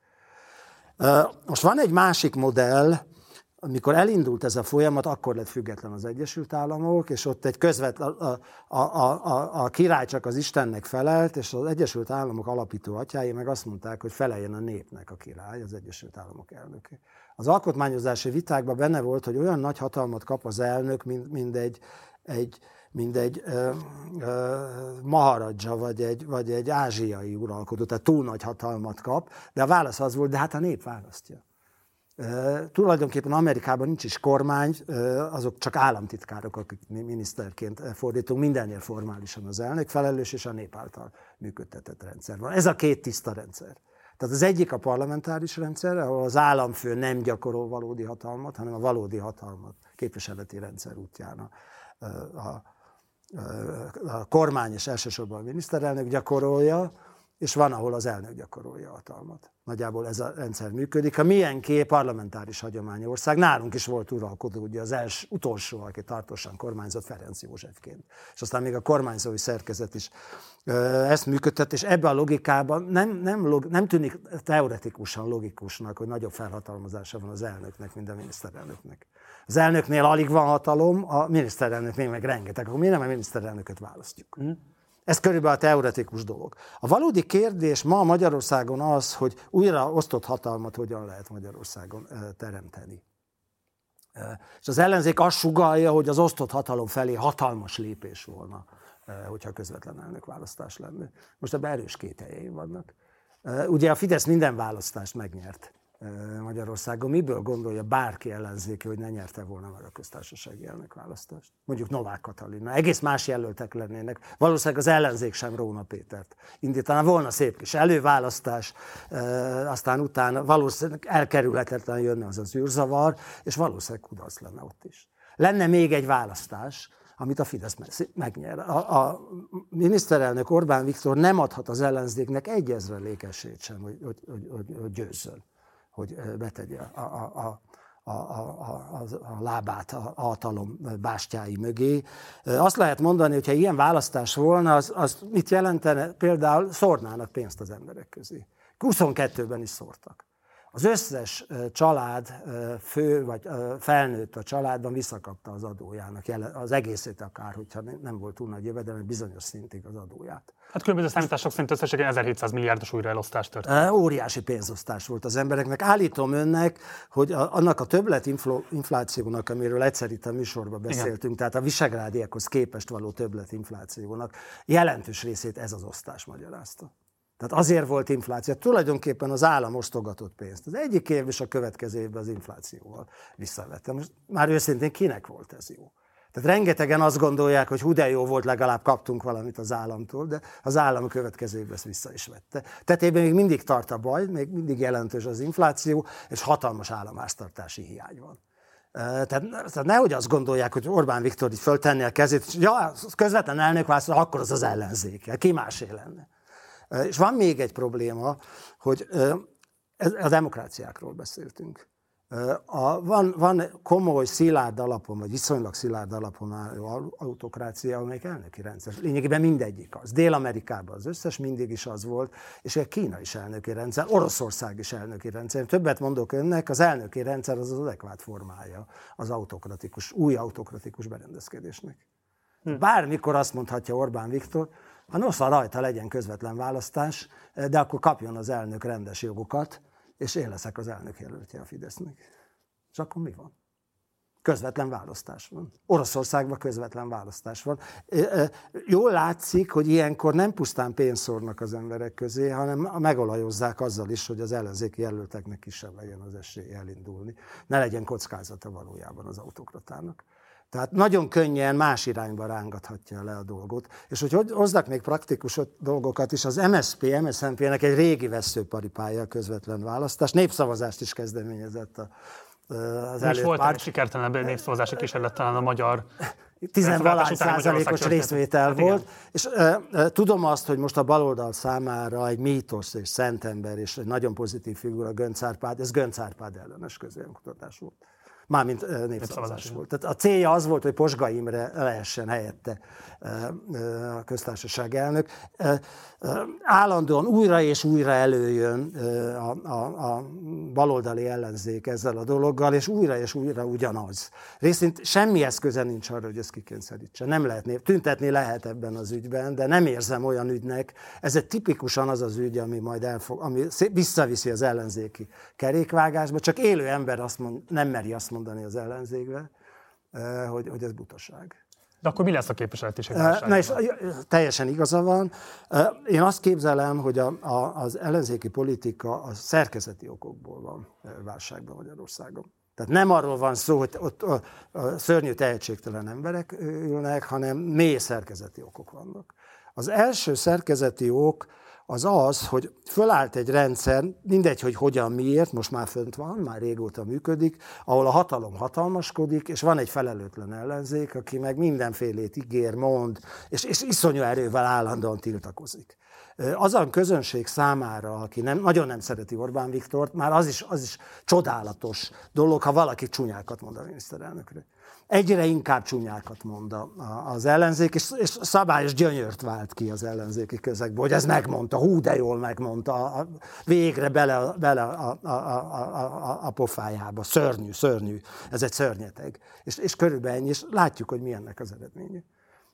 Most van egy másik modell, amikor elindult ez a folyamat, akkor lett független az Egyesült Államok, és ott egy közvetlen, a, a, a, a, a király csak az Istennek felelt, és az Egyesült Államok alapító atyái meg azt mondták, hogy feleljen a népnek a király, az Egyesült Államok elnöke. Az alkotmányozási vitákban benne volt, hogy olyan nagy hatalmat kap az elnök, mint, mint egy, egy, mint egy ö, ö, maharadzsa, vagy egy, vagy egy ázsiai uralkodó, tehát túl nagy hatalmat kap, de a válasz az volt, de hát a nép választja. Tulajdonképpen Amerikában nincs is kormány, azok csak államtitkárok, akik miniszterként fordítunk, mindennél formálisan az elnök felelős, és a nép által működtetett rendszer van. Ez a két tiszta rendszer. Tehát az egyik a parlamentáris rendszer, ahol az államfő nem gyakorol valódi hatalmat, hanem a valódi hatalmat képviseleti rendszer útján a, a, a kormány és elsősorban a miniszterelnök gyakorolja, és van, ahol az elnök gyakorolja a hatalmat. Nagyjából ez a rendszer működik. A milyenké parlamentáris hagyományú ország. Nálunk is volt uralkodó, ugye az els, utolsó, aki tartósan kormányzott Ferenc Józsefként. És aztán még a kormányzói szerkezet is ezt működtet, és ebbe a logikában nem, nem, log, nem tűnik teoretikusan logikusnak, hogy nagyobb felhatalmazása van az elnöknek, mint a miniszterelnöknek. Az elnöknél alig van hatalom, a miniszterelnöknél meg rengeteg. Akkor mi nem a miniszterelnököt választjuk? Mm. Ez körülbelül a teoretikus dolog. A valódi kérdés ma Magyarországon az, hogy újra osztott hatalmat hogyan lehet Magyarországon teremteni. És az ellenzék azt sugalja, hogy az osztott hatalom felé hatalmas lépés volna, hogyha közvetlen elnökválasztás lenne. Most ebben erős kételjei vannak. Ugye a Fidesz minden választást megnyert. Magyarországon. Miből gondolja bárki ellenzéki, hogy ne nyerte volna meg a köztársasági elnökválasztást? Mondjuk Novák Katalina. Egész más jelöltek lennének. Valószínűleg az ellenzék sem Róna Pétert indítaná. Volna szép kis előválasztás, aztán utána valószínűleg elkerülhetetlen jönne az az űrzavar, és valószínűleg kudarc lenne ott is. Lenne még egy választás, amit a Fidesz megnyer. A, a miniszterelnök Orbán Viktor nem adhat az ellenzéknek egy ezrelékesét sem, hogy, hogy, hogy, hogy, hogy győzzön hogy betegye a, a, a, a, a, a lábát a hatalom bástyái mögé. Azt lehet mondani, hogy ha ilyen választás volna, az, az mit jelentene? Például szórnának pénzt az emberek közé. 22-ben is szórtak. Az összes család fő vagy felnőtt a családban visszakapta az adójának, az egészét akár, hogyha nem volt túl nagy jövedelme, bizonyos szintig az adóját. Hát különböző számítások szerint összesen 1700 milliárdos újraelosztás történt. Óriási pénzosztás volt az embereknek. Állítom önnek, hogy a, annak a többlet inflációnak, amiről egyszer itt a műsorban beszéltünk, Igen. tehát a visegrádiakhoz képest való többlet inflációnak jelentős részét ez az osztás magyarázta. Tehát azért volt infláció. Tulajdonképpen az állam osztogatott pénzt. Az egyik év és a következő évben az inflációval visszavette. Most már őszintén kinek volt ez jó? Tehát rengetegen azt gondolják, hogy hú de jó volt, legalább kaptunk valamit az államtól, de az állam a következő évben ezt vissza is vette. Tetében még mindig tart a baj, még mindig jelentős az infláció, és hatalmas államháztartási hiány van. Tehát, tehát nehogy azt gondolják, hogy Orbán Viktor így föltenni a kezét, ja, közvetlen elnök válaszol, akkor az az ellenzék. Ki másé lenne. És van még egy probléma, hogy a demokráciákról beszéltünk. A, van, van komoly, szilárd alapon, vagy viszonylag szilárd alapon álló autokrácia, amelyik elnöki rendszer. Lényegében mindegyik az. Dél-Amerikában az összes mindig is az volt, és egy Kína is elnöki rendszer, Oroszország is elnöki rendszer. Többet mondok önnek, az elnöki rendszer az az adekvát formája az autokratikus, új autokratikus berendezkedésnek. Hm. Bármikor azt mondhatja Orbán Viktor, a nosza rajta legyen közvetlen választás, de akkor kapjon az elnök rendes jogokat, és én leszek az elnök jelöltje a Fidesznek. És akkor mi van? Közvetlen választás van. Oroszországban közvetlen választás van. Jól látszik, hogy ilyenkor nem pusztán pénzt szórnak az emberek közé, hanem megolajozzák azzal is, hogy az ellenzéki jelölteknek kisebb legyen az esély elindulni. Ne legyen kockázata valójában az autokratának. Tehát nagyon könnyen más irányba rángathatja le a dolgot. És hogy hoznak még praktikus dolgokat is, az MSP, MSZNP-nek egy régi veszőparipája a közvetlen választás. Népszavazást is kezdeményezett a, az előtt. volt egy sikertelenebb népszavazási kísérlet talán a magyar tizenvalány százalékos részvétel volt, Igen. és uh, tudom azt, hogy most a baloldal számára egy mítosz és szentember és egy nagyon pozitív figura Gönc Árpád, ez Gönc Árpád ellenes közvélemkutatás volt mármint népszavazás volt. Tehát a célja az volt, hogy Posga Imre lehessen helyette a köztársaság elnök. Állandóan újra és újra előjön a, a, a baloldali ellenzék ezzel a dologgal, és újra és újra ugyanaz. Részint semmi eszköze nincs arra, hogy ezt kikényszerítse. Nem lehet, tüntetni lehet ebben az ügyben, de nem érzem olyan ügynek. Ez egy tipikusan az az ügy, ami majd elfog, ami visszaviszi az ellenzéki kerékvágásba, csak élő ember azt mond, nem meri azt mondani az ellenzékbe, hogy, hogy ez butaság. De akkor mi lesz a képviseleti Na és teljesen igaza van. Én azt képzelem, hogy a, a, az ellenzéki politika a szerkezeti okokból van válságban Magyarországon. Tehát nem arról van szó, hogy ott a, a szörnyű tehetségtelen emberek ülnek, hanem mély szerkezeti okok vannak. Az első szerkezeti ok az az, hogy fölállt egy rendszer, mindegy, hogy hogyan, miért, most már fönt van, már régóta működik, ahol a hatalom hatalmaskodik, és van egy felelőtlen ellenzék, aki meg mindenfélét ígér, mond, és, és iszonyú erővel állandóan tiltakozik. Azon közönség számára, aki nem, nagyon nem szereti Orbán Viktort, már az is, az is csodálatos dolog, ha valaki csúnyákat mond a miniszterelnökre egyre inkább csúnyákat mond az ellenzék, és, szabályos gyönyört vált ki az ellenzéki közegbe, hogy ez megmondta, hú, de jól megmondta, végre bele, bele a, a, a, a, a pofájába. Szörnyű, szörnyű. Ez egy szörnyeteg. És, és körülbelül ennyi, és látjuk, hogy mi ennek az eredménye.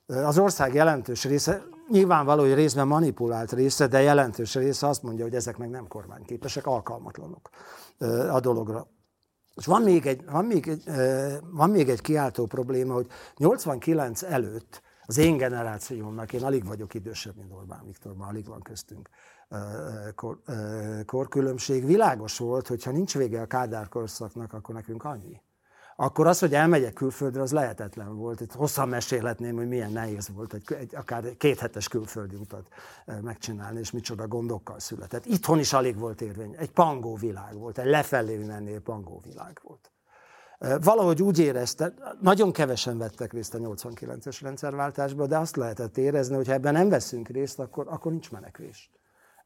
Az ország jelentős része, nyilvánvaló, hogy részben manipulált része, de jelentős része azt mondja, hogy ezek meg nem kormányképesek, alkalmatlanok a dologra. És van még, egy, van, még egy, van még egy kiáltó probléma, hogy 89 előtt az én generációmnak, én alig vagyok idősebb, mint Orbán Viktor, már alig van köztünk kor, korkülönbség. Világos volt, hogy ha nincs vége a Kádár korszaknak, akkor nekünk annyi akkor az, hogy elmegyek külföldre, az lehetetlen volt. Itt hosszan mesélhetném, hogy milyen nehéz volt egy, egy akár egy kéthetes külföldi utat megcsinálni, és micsoda gondokkal született. Itthon is alig volt érvény. Egy pangó világ volt, egy lefelé mennél pangó világ volt. Valahogy úgy érezte, nagyon kevesen vettek részt a 89-es rendszerváltásba, de azt lehetett érezni, hogy ha ebben nem veszünk részt, akkor, akkor nincs menekvés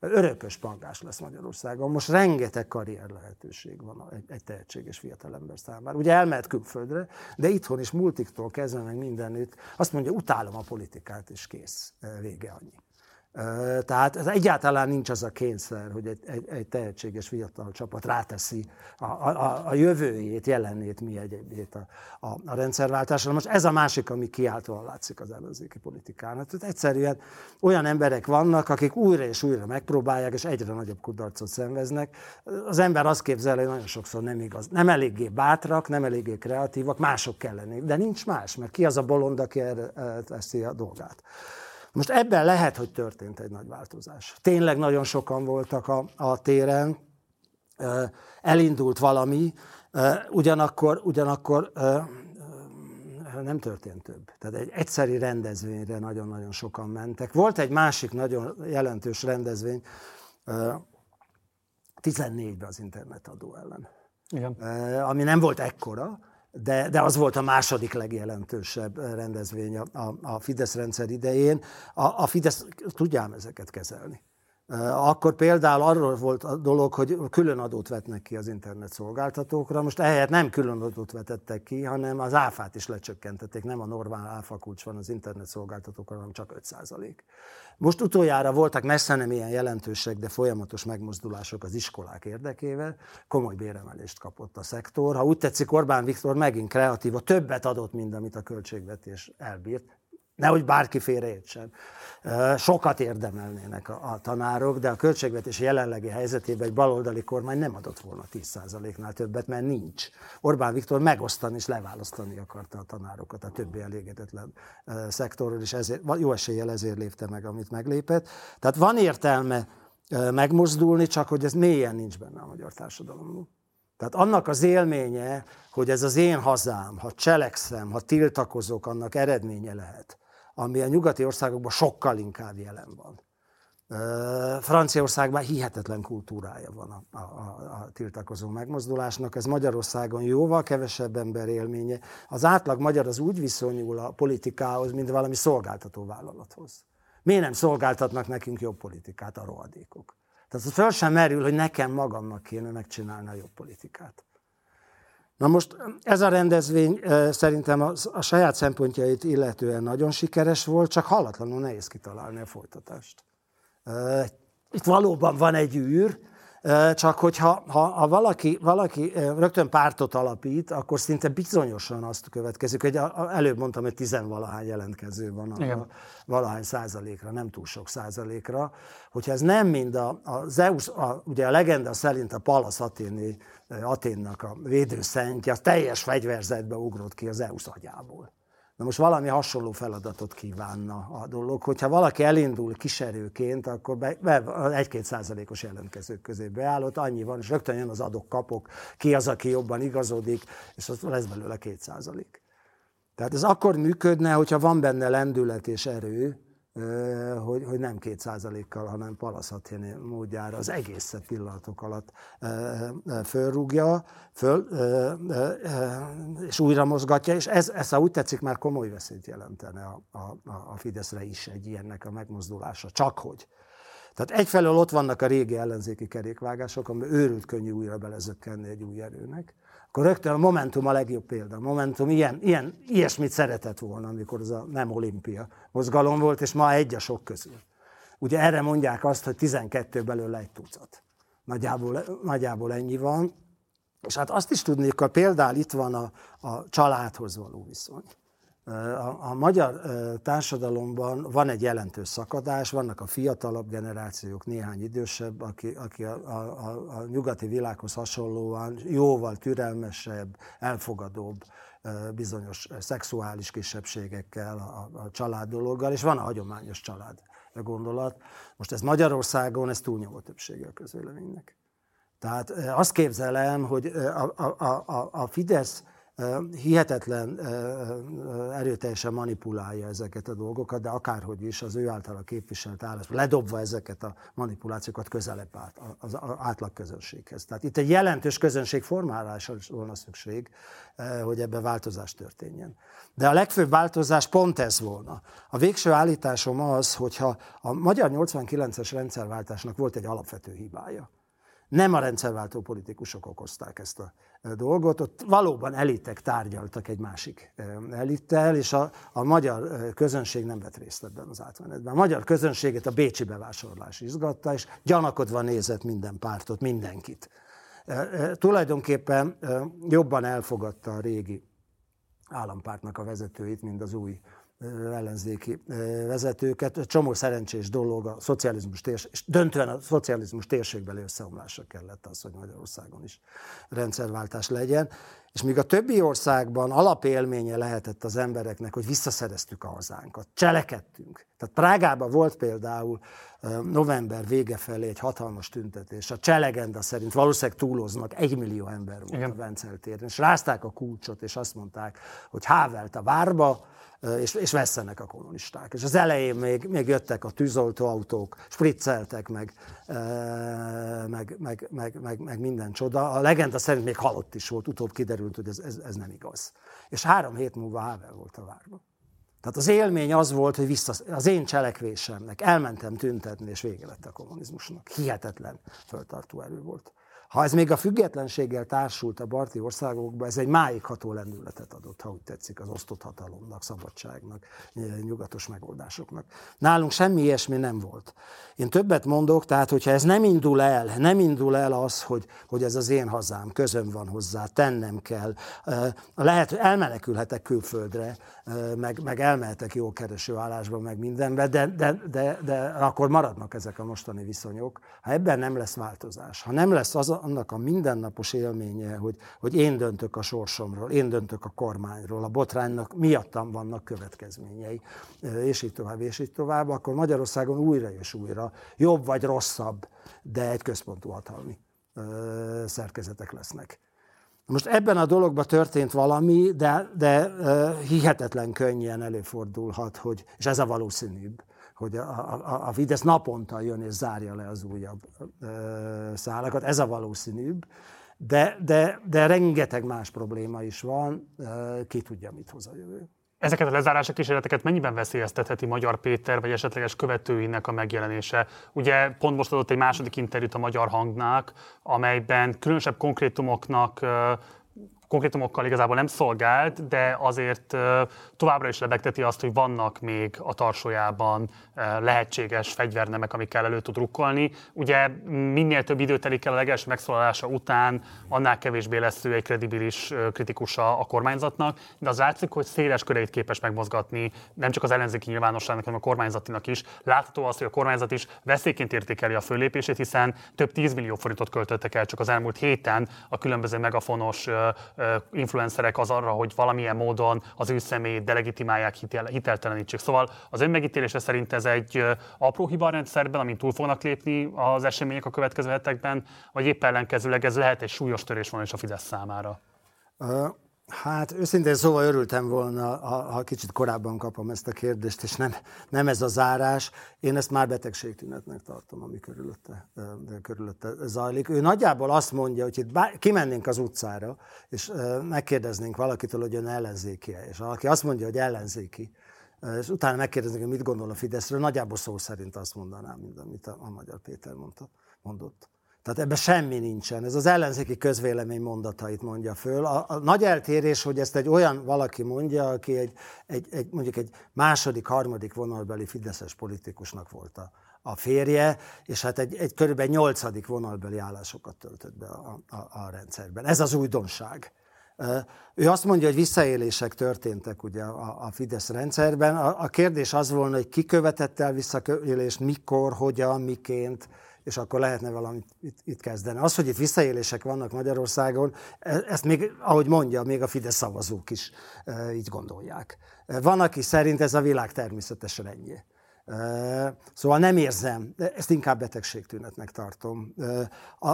örökös pangás lesz Magyarországon. Most rengeteg karrier lehetőség van egy, egy tehetséges fiatalember számára. Ugye elmehet külföldre, de itthon is multiktól kezdve meg mindenütt azt mondja, utálom a politikát, és kész, vége annyi. Tehát ez egyáltalán nincs az a kényszer, hogy egy, egy, egy tehetséges fiatal csapat ráteszi a, a, a jövőjét, jelenét, mi egyébként a, a, a rendszerváltásra. Most ez a másik, ami kiáltóan látszik az ellenzéki politikának. Tehát egyszerűen olyan emberek vannak, akik újra és újra megpróbálják, és egyre nagyobb kudarcot szenveznek. Az ember azt képzel, hogy nagyon sokszor nem igaz. Nem eléggé bátrak, nem eléggé kreatívak, mások kell lenni. De nincs más, mert ki az a bolond, aki erre teszi a dolgát. Most ebben lehet, hogy történt egy nagy változás. Tényleg nagyon sokan voltak a, a téren, elindult valami, ugyanakkor, ugyanakkor nem történt több. Tehát egy egyszeri rendezvényre nagyon-nagyon sokan mentek. Volt egy másik nagyon jelentős rendezvény, 14-ben az internetadó ellen. Igen. Ami nem volt ekkora, de, de az volt a második legjelentősebb rendezvény a, a, a Fidesz rendszer idején. A, a Fidesz tudjám ezeket kezelni. Akkor például arról volt a dolog, hogy külön adót vetnek ki az internet szolgáltatókra. Most ehelyett nem külön adót vetettek ki, hanem az áfát is lecsökkentették. Nem a normál áfa kulcs van az internet szolgáltatókra, hanem csak 5% most utoljára voltak messze nem ilyen jelentősek, de folyamatos megmozdulások az iskolák érdekével. Komoly béremelést kapott a szektor. Ha úgy tetszik, Orbán Viktor megint kreatív, a többet adott, mint amit a költségvetés elbírt. Nehogy bárki félreértsen. Sokat érdemelnének a, a tanárok, de a költségvetés jelenlegi helyzetében egy baloldali kormány nem adott volna 10%-nál többet, mert nincs. Orbán Viktor megosztani és leválasztani akarta a tanárokat a többi elégedetlen szektorról, és ezért, jó eséllyel ezért lépte meg, amit meglépett. Tehát van értelme megmozdulni, csak hogy ez mélyen nincs benne a magyar társadalomban. Tehát annak az élménye, hogy ez az én hazám, ha cselekszem, ha tiltakozok, annak eredménye lehet ami a nyugati országokban sokkal inkább jelen van. Franciaországban hihetetlen kultúrája van a, a, a, tiltakozó megmozdulásnak. Ez Magyarországon jóval kevesebb ember élménye. Az átlag magyar az úgy viszonyul a politikához, mint valami szolgáltató vállalathoz. Miért nem szolgáltatnak nekünk jobb politikát a rohadékok? Tehát föl sem merül, hogy nekem magamnak kéne megcsinálni a jobb politikát. Na most ez a rendezvény szerintem a, a saját szempontjait illetően nagyon sikeres volt, csak hallatlanul nehéz kitalálni a folytatást. Itt valóban van egy űr, csak hogyha ha, ha valaki, valaki rögtön pártot alapít, akkor szinte bizonyosan azt következik, hogy a, a, előbb mondtam, hogy tizenvalahány jelentkező van a, a valahány százalékra, nem túl sok százalékra. Hogyha ez nem mind a, a Zeus, a, ugye a legenda szerint a Palasz Athéni, Aténnak a védőszentje, az teljes fegyverzetbe ugrott ki az Zeus agyából. Na most valami hasonló feladatot kívánna a dolog. Hogyha valaki elindul kiserőként, akkor be, egy-két százalékos jelentkezők közé beállott, annyi van, és rögtön jön az adok-kapok, ki az, aki jobban igazodik, és az lesz belőle két százalék. Tehát ez akkor működne, hogyha van benne lendület és erő, hogy, hogy nem két százalékkal, hanem palaszatjén módjára az egészet pillanatok alatt fölrúgja, föl, és újra mozgatja, és ez, ez, ha úgy tetszik, már komoly veszélyt jelentene a, a, a Fideszre is egy ilyennek a megmozdulása. Csak hogy. Tehát egyfelől ott vannak a régi ellenzéki kerékvágások, ami őrült könnyű újra belezökkenni egy új erőnek akkor rögtön a Momentum a legjobb példa. A Momentum ilyen, ilyen, ilyesmit szeretett volna, amikor az a nem olimpia mozgalom volt, és ma egy a sok közül. Ugye erre mondják azt, hogy 12 belőle egy tucat. Nagyjából, nagyjából ennyi van. És hát azt is tudnék, hogy például itt van a, a családhoz való viszony. A, a magyar társadalomban van egy jelentős szakadás, vannak a fiatalabb generációk, néhány idősebb, aki, aki a, a, a, a nyugati világhoz hasonlóan jóval türelmesebb, elfogadóbb bizonyos szexuális kisebbségekkel, a, a család dologgal, és van a hagyományos család gondolat. Most ez Magyarországon, ez túlnyomó többsége a közvéleménynek. Tehát azt képzelem, hogy a, a, a, a Fidesz hihetetlen erőteljesen manipulálja ezeket a dolgokat, de akárhogy is az ő általa képviselt állás, ledobva ezeket a manipulációkat közelebb át, az átlag közönséghez. Tehát itt egy jelentős közönség formálásra volna szükség, hogy ebben változás történjen. De a legfőbb változás pont ez volna. A végső állításom az, hogyha a magyar 89-es rendszerváltásnak volt egy alapvető hibája nem a rendszerváltó politikusok okozták ezt a dolgot, ott valóban elitek tárgyaltak egy másik elittel, és a, a magyar közönség nem vett részt ebben az átmenetben. A magyar közönséget a bécsi bevásárlás izgatta, és gyanakodva nézett minden pártot, mindenkit. Tulajdonképpen jobban elfogadta a régi állampártnak a vezetőit, mint az új ellenzéki vezetőket. Csomó szerencsés dolog a szocializmus térség, és döntően a szocializmus térségbeli összeomlása kellett az, hogy Magyarországon is rendszerváltás legyen. És míg a többi országban alapélménye lehetett az embereknek, hogy visszaszereztük a hazánkat, cselekedtünk. Tehát Prágában volt például november vége felé egy hatalmas tüntetés. A cselegenda szerint valószínűleg túloznak, egy millió ember volt Igen. a Vencel téren. És rázták a kulcsot, és azt mondták, hogy hávelt a várba, és, és vesztenek a kommunisták. És az elején még, még jöttek a tűzoltóautók, spricceltek meg, meg, meg, meg, meg, meg minden csoda. A legenda szerint még halott is volt, utóbb kiderült, hogy ez, ez, ez nem igaz. És három hét múlva Havel volt a várban. Tehát az élmény az volt, hogy vissza, az én cselekvésemnek elmentem tüntetni, és vége lett a kommunizmusnak. Hihetetlen föltartó erő volt. Ha ez még a függetlenséggel társult a barti országokban, ez egy máig ható lendületet adott, ha úgy tetszik, az osztott hatalomnak, szabadságnak, nyugatos megoldásoknak. Nálunk semmi ilyesmi nem volt. Én többet mondok, tehát hogyha ez nem indul el, nem indul el az, hogy, hogy ez az én hazám, közöm van hozzá, tennem kell, lehet, elmenekülhetek külföldre, meg, meg elmehetek jó kereső állásba, meg mindenbe, de, de, de, de akkor maradnak ezek a mostani viszonyok. Ha ebben nem lesz változás, ha nem lesz az, annak a mindennapos élménye, hogy, hogy én döntök a sorsomról, én döntök a kormányról, a botránynak miattam vannak következményei, és így tovább, és így tovább, akkor Magyarországon újra és újra jobb vagy rosszabb, de egy központú hatalmi szerkezetek lesznek. Most ebben a dologban történt valami, de, de hihetetlen könnyen előfordulhat, hogy, és ez a valószínűbb, hogy a, a, a Fidesz naponta jön és zárja le az újabb ö, szálakat, ez a valószínűbb, de, de, de rengeteg más probléma is van, ö, ki tudja, mit hoz a jövő. Ezeket a lezárási kísérleteket mennyiben veszélyeztetheti Magyar Péter vagy esetleges követőinek a megjelenése? Ugye pont most adott egy második interjút a Magyar Hangnak, amelyben különösebb konkrétumoknak konkrétumokkal igazából nem szolgált, de azért továbbra is lebegteti azt, hogy vannak még a tarsójában lehetséges fegyvernemek, amikkel elő tud rukkolni. Ugye minél több idő telik el a legelső megszólalása után, annál kevésbé lesz ő egy kredibilis kritikusa a kormányzatnak, de az látszik, hogy széles köreit képes megmozgatni, nem csak az ellenzéki nyilvánosságnak, hanem a kormányzatinak is. Látható az, hogy a kormányzat is veszélyként értékeli a fölépését, hiszen több 10 millió forintot költöttek el csak az elmúlt héten a különböző megafonos influencerek az arra, hogy valamilyen módon az ő személyét delegitimálják, hitel, hiteltelenítsék. Szóval az önmegítélése szerint ez egy apró hiba a rendszerben, amin túl fognak lépni az események a következő hetekben, vagy épp ellenkezőleg ez lehet egy súlyos törés van is a Fidesz számára? Hát őszintén szóval örültem volna, ha kicsit korábban kapom ezt a kérdést, és nem, nem ez a zárás. Én ezt már betegségtünetnek tartom, ami körülötte, körülötte zajlik. Ő nagyjából azt mondja, hogy itt bár, kimennénk az utcára, és megkérdeznénk valakitől, hogy ön ellenzéki. És valaki azt mondja, hogy ellenzéki, és utána megkérdeznék, hogy mit gondol a Fideszről, nagyjából szó szerint azt mondanám, mint amit a, a Magyar Péter mondta, mondott. Tehát ebben semmi nincsen. Ez az ellenzéki közvélemény mondatait mondja föl. A, a nagy eltérés, hogy ezt egy olyan valaki mondja, aki egy, egy, egy mondjuk egy második, harmadik vonalbeli fideszes politikusnak volt a, a férje, és hát egy, egy körülbelül nyolcadik vonalbeli állásokat töltött be a, a, a rendszerben. Ez az újdonság. Ő azt mondja, hogy visszaélések történtek ugye a, a Fidesz rendszerben. A, a kérdés az volna, hogy ki követett el visszaélést, mikor, hogyan, miként, és akkor lehetne valamit itt, itt kezdeni. Az, hogy itt visszaélések vannak Magyarországon, e, ezt még, ahogy mondja, még a Fidesz szavazók is e, így gondolják. E, van, aki szerint ez a világ természetesen ennyi. Szóval nem érzem, ezt inkább betegségtünetnek tartom.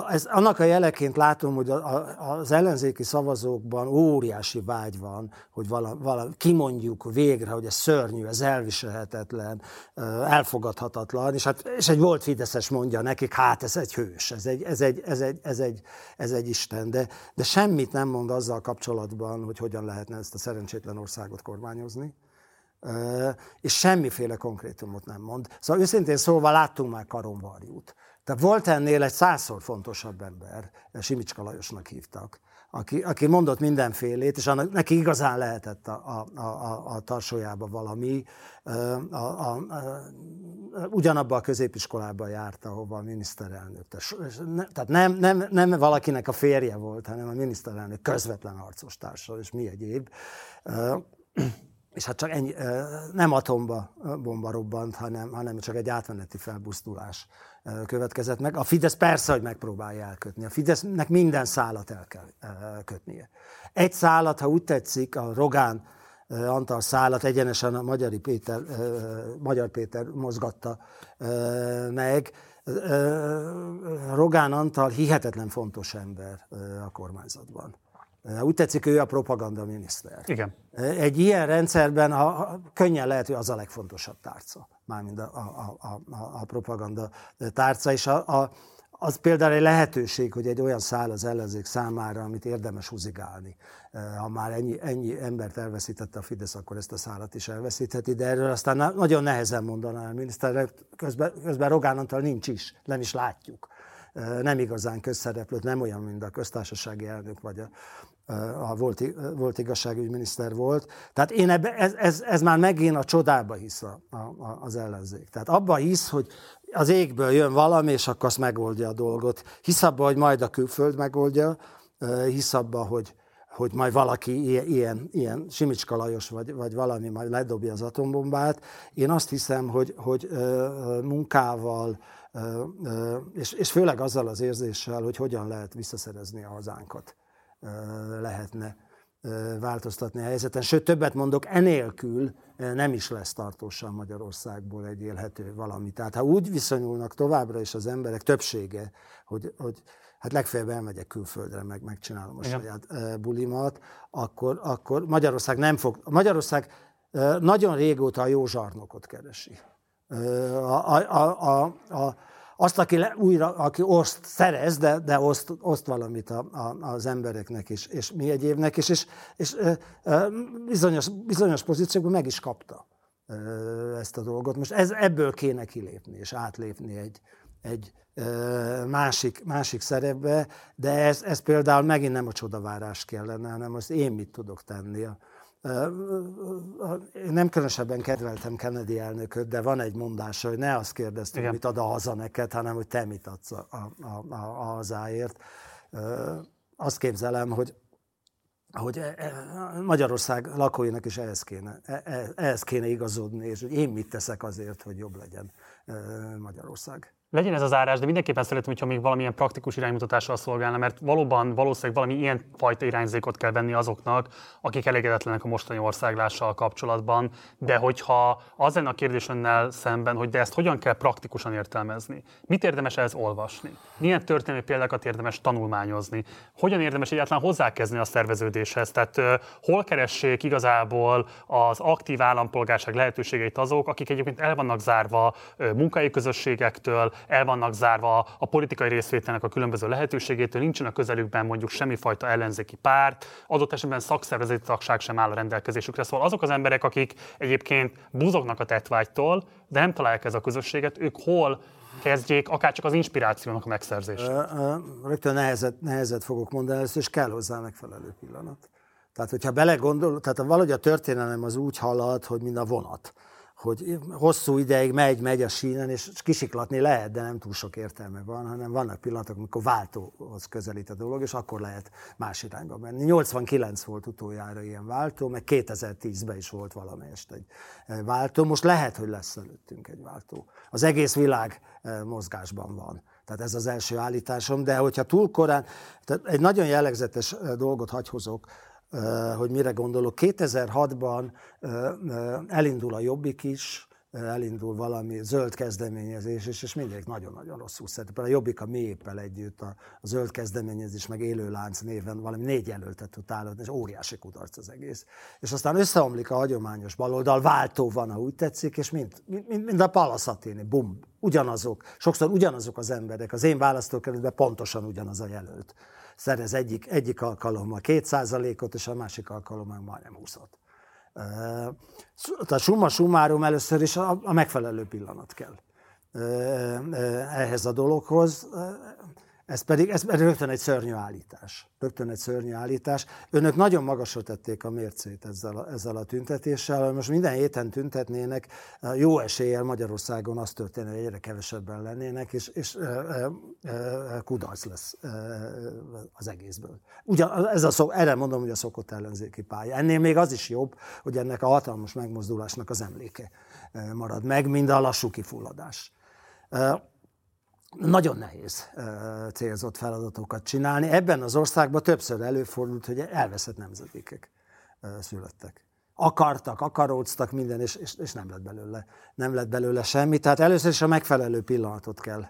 Ez, annak a jeleként látom, hogy az ellenzéki szavazókban óriási vágy van, hogy vala, vala, kimondjuk végre, hogy ez szörnyű, ez elviselhetetlen, elfogadhatatlan, és, hát, és egy volt Fideszes mondja nekik, hát ez egy hős, ez egy, ez egy, ez egy, ez egy, ez egy Isten, de, de semmit nem mond azzal kapcsolatban, hogy hogyan lehetne ezt a szerencsétlen országot kormányozni és semmiféle konkrétumot nem mond. Szóval őszintén szóval láttunk már karonvarjút. Tehát volt ennél egy százszor fontosabb ember, Simicska Lajosnak hívtak, aki, aki mondott mindenfélét, és annak, neki igazán lehetett a, a, a, a tarsójába valami. A, a, a, ugyanabba a középiskolába járt, ahova a miniszterelnök. Tehát nem, nem, nem valakinek a férje volt, hanem a miniszterelnök közvetlen harcos társa, és mi egyéb és hát csak ennyi, nem atomba bomba robbant, hanem, hanem csak egy átmeneti felbusztulás következett meg. A Fidesz persze, hogy megpróbálja elkötni. A Fidesznek minden szállat el kell kötnie. Egy szállat, ha úgy tetszik, a Rogán Antal szállat egyenesen a Magyari Péter, Magyar Péter mozgatta meg. Rogán Antal hihetetlen fontos ember a kormányzatban úgy tetszik, ő a propaganda miniszter. Igen. Egy ilyen rendszerben a, a, könnyen lehet, hogy az a legfontosabb tárca, mármint a, a, a, a propaganda tárca, és a, a, az például egy lehetőség, hogy egy olyan száll az ellenzék számára, amit érdemes húzigálni. Ha már ennyi, ennyi embert elveszítette a Fidesz, akkor ezt a szállat is elveszítheti, de erről aztán nagyon nehezen mondaná a miniszter, közben, közben Rogán Antal nincs is, nem is látjuk nem igazán közszereplőt, nem olyan, mint a köztársasági elnök vagy a, a volt, volt igazságügyminiszter volt. Tehát én ebbe, ez, ez, ez már megint a csodába hisz a, a, az ellenzék. Tehát abba hisz, hogy az égből jön valami, és akkor azt megoldja a dolgot. Hisz abba, hogy majd a külföld megoldja, hisz abba, hogy, hogy majd valaki ilyen, ilyen, ilyen Simicska Lajos vagy, vagy valami majd ledobja az atombombát. Én azt hiszem, hogy, hogy munkával, és, és főleg azzal az érzéssel, hogy hogyan lehet visszaszerezni a hazánkat lehetne változtatni a helyzeten. Sőt, többet mondok, enélkül nem is lesz tartósan Magyarországból egy élhető valami. Tehát ha úgy viszonyulnak továbbra is az emberek többsége, hogy, hogy hát legfeljebb elmegyek külföldre, meg megcsinálom a Igen. saját bulimat, akkor, akkor Magyarország nem fog... Magyarország nagyon régóta a jó zsarnokot keresi. A, a, a, a, azt, aki le, újra, aki oszt, szerez, de, de oszt, oszt valamit a, a, az embereknek is, és mi egyébnek is, és, és ö, ö, bizonyos, bizonyos pozíciókban meg is kapta ö, ezt a dolgot. Most ez, ebből kéne kilépni, és átlépni egy, egy másik, másik szerepbe, de ez, ez például megint nem a csodavárás kellene, hanem azt én mit tudok tenni. Én nem különösebben kedveltem Kennedy elnököt, de van egy mondása, hogy ne azt kérdezd, hogy mit ad a haza neked, hanem hogy te mit adsz a, a, a, a hazáért. Azt képzelem, hogy hogy e, e, Magyarország lakóinak is ehhez kéne, e, ehhez kéne igazodni, és hogy én mit teszek azért, hogy jobb legyen Magyarország. Legyen ez az árás, de mindenképpen szeretném, hogyha még valamilyen praktikus iránymutatással szolgálna, mert valóban valószínűleg valami ilyen fajta irányzékot kell venni azoknak, akik elégedetlenek a mostani országlással kapcsolatban, de hogyha az lenne a kérdés önnel szemben, hogy de ezt hogyan kell praktikusan értelmezni, mit érdemes ehhez olvasni, milyen történelmi példákat érdemes tanulmányozni, hogyan érdemes egyáltalán hozzákezdeni a szerveződéshez, tehát hol keressék igazából az aktív állampolgárság lehetőségeit azok, akik egyébként el vannak zárva munkai közösségektől, el vannak zárva a politikai részvételnek a különböző lehetőségétől, nincsen a közelükben mondjuk semmifajta ellenzéki párt, adott esetben szakszervezeti tagság sem áll a rendelkezésükre. Szóval azok az emberek, akik egyébként buzognak a tetvágytól, de nem találják ez a közösséget, ők hol kezdjék akár csak az inspirációnak a megszerzését? Rögtön nehezet, nehezet fogok mondani, ezt, és kell hozzá megfelelő pillanat. Tehát, hogyha belegondol, tehát valahogy a történelem az úgy halad, hogy mind a vonat hogy hosszú ideig megy, megy a sínen, és kisiklatni lehet, de nem túl sok értelme van, hanem vannak pillanatok, amikor váltóhoz közelít a dolog, és akkor lehet más irányba menni. 89 volt utoljára ilyen váltó, meg 2010-ben is volt valamelyest egy váltó. Most lehet, hogy lesz előttünk egy váltó. Az egész világ eh, mozgásban van. Tehát ez az első állításom, de hogyha túl korán, tehát egy nagyon jellegzetes eh, dolgot hagyhozok, hogy mire gondolok. 2006-ban elindul a Jobbik is, elindul valami zöld kezdeményezés, és, és mindig nagyon-nagyon rosszul szerepel. A Jobbik a mi együtt, a, a zöld kezdeményezés, meg élőlánc néven valami négy jelöltet tud állni, és óriási kudarc az egész. És aztán összeomlik a hagyományos baloldal, váltó van, ha úgy tetszik, és mind, mind, mind a Palaszatini, bum, ugyanazok, sokszor ugyanazok az emberek, az én választókerületben pontosan ugyanaz a jelölt szerez egyik, egyik alkalommal 2%-ot, és a másik alkalommal majdnem 20-ot. Tehát summa summarum először is a, a megfelelő pillanat kell ehhez a dologhoz. Ez pedig, ez rögtön egy szörnyű állítás. Rögtön egy szörnyű állítás. Önök nagyon magasra tették a mércét ezzel a, ezzel a tüntetéssel. Most minden héten tüntetnének, jó eséllyel Magyarországon az történne, hogy egyre kevesebben lennének, és, és e, e, kudarc lesz e, az egészből. Ugyan, ez a szó, erre mondom, hogy a szokott ellenzéki pálya. Ennél még az is jobb, hogy ennek a hatalmas megmozdulásnak az emléke marad meg, mind a lassú kifulladás nagyon nehéz célzott feladatokat csinálni. Ebben az országban többször előfordult, hogy elveszett nemzedékek születtek akartak, akaróztak minden, és, és, nem lett belőle, nem lett belőle semmi. Tehát először is a megfelelő pillanatot kell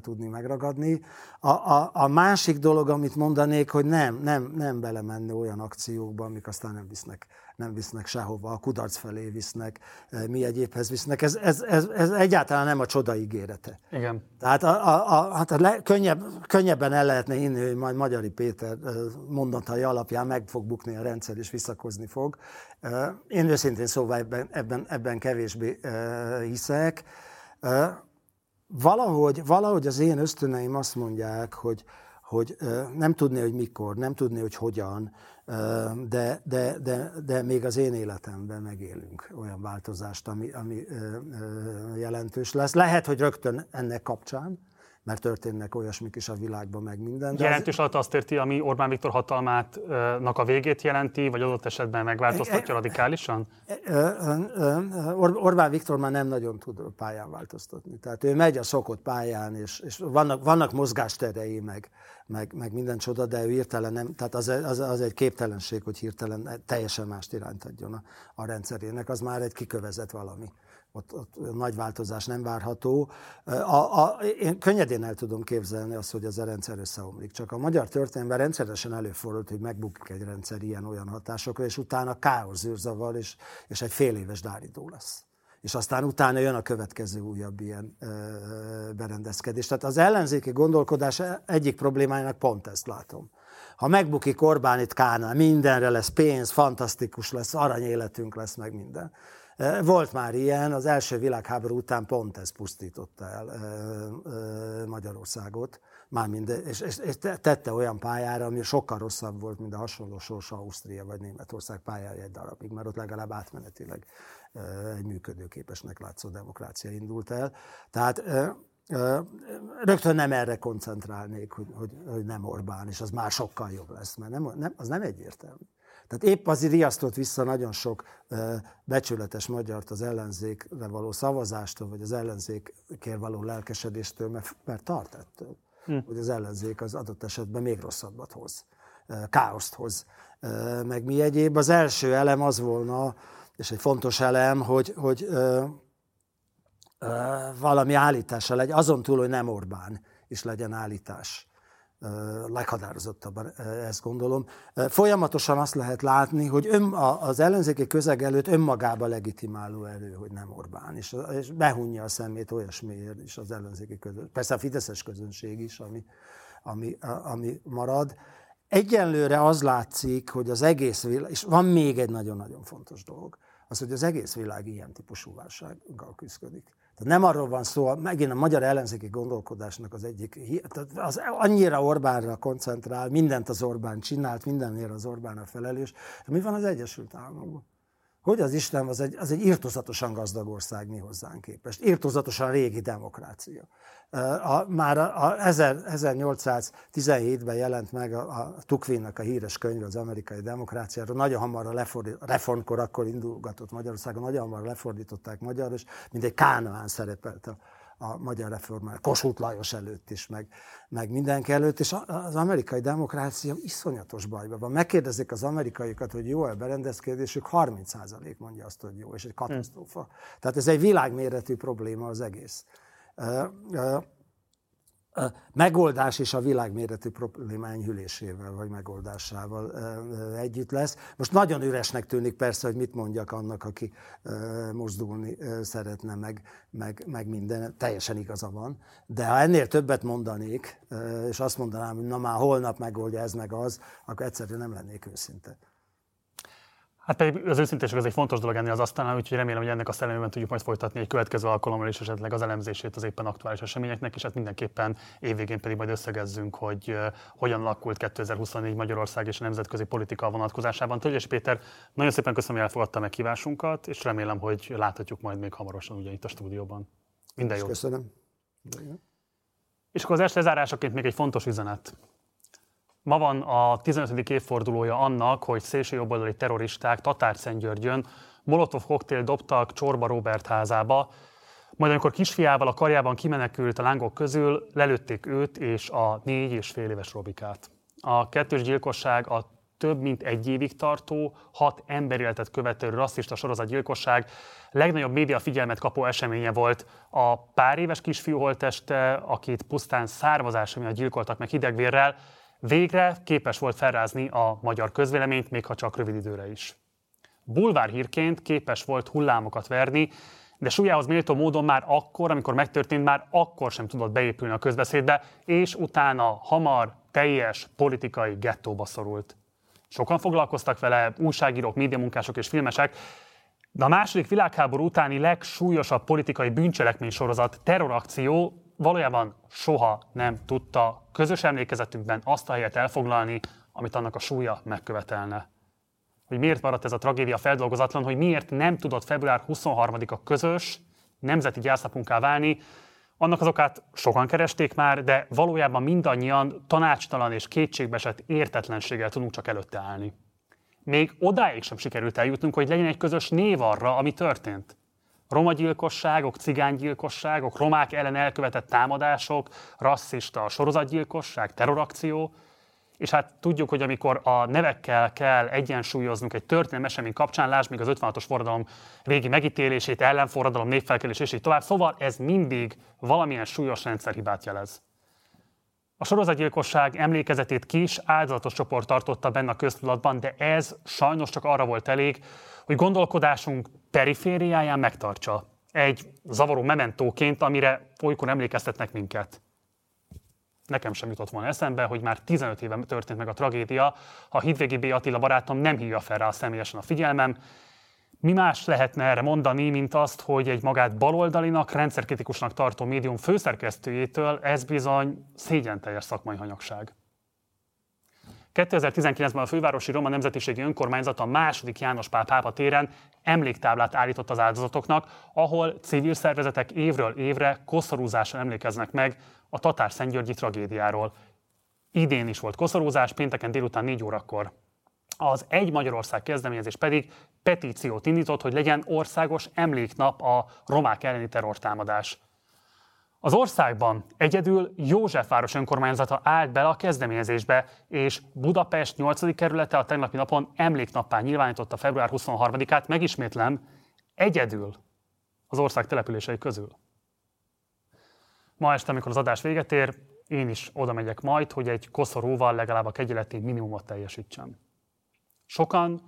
tudni megragadni. A, a, a másik dolog, amit mondanék, hogy nem, nem, nem belemenni olyan akciókba, amik aztán nem visznek, nem visznek sehova, a kudarc felé visznek, e, mi egyébhez visznek. Ez, ez, ez, ez egyáltalán nem a csoda ígérete. Igen. Tehát a, a, a, hát a le, könnyebb, könnyebben el lehetne hinni, hogy majd Magyari Péter mondatai alapján meg fog bukni a rendszer, és visszakozni fog. Én őszintén szóval ebben, ebben, ebben kevésbé hiszek. Valahogy, valahogy az én ösztöneim azt mondják, hogy, hogy nem tudni, hogy mikor, nem tudni, hogy hogyan, de, de, de, de még az én életemben megélünk olyan változást, ami, ami jelentős lesz. Lehet, hogy rögtön ennek kapcsán, mert történnek olyasmik is a világban, meg minden. Jelentős alatt azt érti, ami Orbán Viktor hatalmának a végét jelenti, vagy adott esetben megváltoztatja radikálisan? Orbán Viktor már nem nagyon tud pályán változtatni. Tehát ő megy a szokott pályán, és, és vannak, vannak mozgásterei, meg, meg, meg minden csoda, de ő hirtelen nem, tehát az, az, az egy képtelenség, hogy hirtelen teljesen mást irányt adjon a, a rendszerének, az már egy kikövezett valami ott, ott nagy változás nem várható. A, a, én könnyedén el tudom képzelni azt, hogy ez a rendszer összeomlik. Csak a magyar történelemben rendszeresen előfordult, hogy megbukik egy rendszer ilyen-olyan hatásokra, és utána káosz zűrzavar, és, és egy fél éves dáridó lesz. És aztán utána jön a következő újabb ilyen ö, berendezkedés. Tehát az ellenzéki gondolkodás egyik problémájának pont ezt látom. Ha megbukik Orbán itt Kánál, mindenre lesz pénz, fantasztikus lesz, aranyéletünk lesz, meg minden Volt már ilyen, az első világháború után pont ez pusztította el Magyarországot, mármint, és, és, és tette olyan pályára, ami sokkal rosszabb volt, mint a hasonló sors Ausztria vagy Németország pályája egy darabig, mert ott legalább átmenetileg egy működőképesnek látszó demokrácia indult el. Tehát rögtön nem erre koncentrálnék, hogy, hogy, hogy nem Orbán, és az már sokkal jobb lesz, mert nem, nem, az nem egyértelmű. Tehát épp azért riasztott vissza nagyon sok becsületes magyart az ellenzékre való szavazástól, vagy az ellenzékért való lelkesedéstől, mert, mert tart ettől, hm. hogy az ellenzék az adott esetben még rosszabbat hoz, káoszt hoz, meg mi egyéb. Az első elem az volna, és egy fontos elem, hogy, hogy valami állítása legyen, azon túl, hogy nem Orbán is legyen állítás. Leghatározottabban ezt gondolom. Folyamatosan azt lehet látni, hogy ön, az ellenzéki közeg előtt önmagába legitimáló erő, hogy nem Orbán, és, és behunja a szemét olyasmiért is az ellenzéki közönség. Persze a fideszes közönség is, ami, ami, ami marad. Egyenlőre az látszik, hogy az egész világ, és van még egy nagyon-nagyon fontos dolog, az, hogy az egész világ ilyen típusú válsággal küzdik. Tehát nem arról van szó, megint a magyar ellenzéki gondolkodásnak az egyik, az annyira Orbánra koncentrál, mindent az Orbán csinált, mindenért az Orbán a felelős. Mi van az Egyesült Államokban? Hogy az Isten az egy, az egy írtozatosan gazdag ország mi hozzánk képest. Írtozatosan régi demokrácia. A, már a, a 1817-ben jelent meg a, a Tukvinnak a híres könyv az amerikai demokráciáról. Nagyon hamar a reformkor akkor indulgatott Magyarországon, nagyon hamar lefordították magyarra, és mindegy Kánaán szerepelt a, a magyar reformál, Kossuth Lajos előtt is, meg, meg mindenki előtt, és az amerikai demokrácia iszonyatos bajban van. Megkérdezik az amerikaiakat, hogy jó-e berendezkedésük, 30% mondja azt, hogy jó, és egy katasztrófa. Hmm. Tehát ez egy világméretű probléma az egész megoldás is a világméretű probléma enyhülésével vagy megoldásával együtt lesz. Most nagyon üresnek tűnik persze, hogy mit mondjak annak, aki mozdulni szeretne, meg, meg, meg minden, teljesen igaza van. De ha ennél többet mondanék, és azt mondanám, hogy na már holnap megoldja ez meg az, akkor egyszerűen nem lennék őszinte. Hát pedig az őszinteség az egy fontos dolog ennél az asztalnál, úgyhogy remélem, hogy ennek a szellemében tudjuk majd folytatni egy következő alkalommal is esetleg az elemzését az éppen aktuális eseményeknek, és hát mindenképpen évvégén pedig majd összegezzünk, hogy hogyan alakult 2024 Magyarország és a nemzetközi politika vonatkozásában. Tölgyes Péter, nagyon szépen köszönöm, hogy elfogadta meghívásunkat, és remélem, hogy láthatjuk majd még hamarosan ugye itt a stúdióban. Minden jót. Köszönöm. És akkor az este lezárásaként még egy fontos üzenet. Ma van a 15. évfordulója annak, hogy szélsőjobboldali terroristák Tatárszentgyörgyön Molotov koktél dobtak Csorba Robert házába, majd amikor kisfiával a karjában kimenekült a lángok közül, lelőtték őt és a négy és fél éves Robikát. A kettős gyilkosság a több mint egy évig tartó, hat emberéletet követő rasszista sorozatgyilkosság legnagyobb média figyelmet kapó eseménye volt. A pár éves kisfiú holteste, akit pusztán származása miatt gyilkoltak meg hidegvérrel, Végre képes volt felrázni a magyar közvéleményt, még ha csak rövid időre is. Bulvár hírként képes volt hullámokat verni, de súlyához méltó módon már akkor, amikor megtörtént, már akkor sem tudott beépülni a közbeszédbe, és utána hamar teljes politikai gettóba szorult. Sokan foglalkoztak vele, újságírók, médiamunkások és filmesek, de a második világháború utáni legsúlyosabb politikai bűncselekmény sorozat, terrorakció valójában soha nem tudta közös emlékezetünkben azt a helyet elfoglalni, amit annak a súlya megkövetelne. Hogy miért maradt ez a tragédia feldolgozatlan, hogy miért nem tudott február 23-a közös nemzeti gyásznapunká válni, annak az okát sokan keresték már, de valójában mindannyian tanácstalan és kétségbeesett értetlenséggel tudunk csak előtte állni. Még odáig sem sikerült eljutnunk, hogy legyen egy közös név arra, ami történt romagyilkosságok, cigánygyilkosságok, romák ellen elkövetett támadások, rasszista sorozatgyilkosság, terrorakció, és hát tudjuk, hogy amikor a nevekkel kell egyensúlyoznunk egy történelmi esemény kapcsán, lásd még az 56-os forradalom régi megítélését, ellenforradalom, népfelkelés és így tovább. Szóval ez mindig valamilyen súlyos rendszerhibát jelez. A sorozatgyilkosság emlékezetét kis, áldozatos csoport tartotta benne a köztudatban, de ez sajnos csak arra volt elég, hogy gondolkodásunk perifériáján megtartsa egy zavaró mementóként, amire olykor emlékeztetnek minket. Nekem sem jutott volna eszembe, hogy már 15 éve történt meg a tragédia, ha Hidvégi B. Attila barátom nem hívja fel rá személyesen a figyelmem, Mi más lehetne erre mondani, mint azt, hogy egy magát baloldalinak, rendszerkritikusnak tartó médium főszerkesztőjétől ez bizony szégyen teljes szakmai hanyagság. 2019-ben a fővárosi Roma Nemzetiségi Önkormányzat a második János Pál pápa téren emléktáblát állított az áldozatoknak, ahol civil szervezetek évről évre koszorúzással emlékeznek meg a tatár Szentgyörgyi tragédiáról. Idén is volt koszorúzás, pénteken délután 4 órakor. Az Egy Magyarország kezdeményezés pedig petíciót indított, hogy legyen országos emléknap a romák elleni terrortámadás. Az országban egyedül Józsefváros önkormányzata állt bele a kezdeményezésbe, és Budapest 8. kerülete a tegnapi napon emléknappá nyilvánította február 23-át, megismétlem, egyedül az ország települései közül. Ma este, amikor az adás véget ér, én is oda megyek majd, hogy egy koszorúval legalább a kegyeleti minimumot teljesítsem. Sokan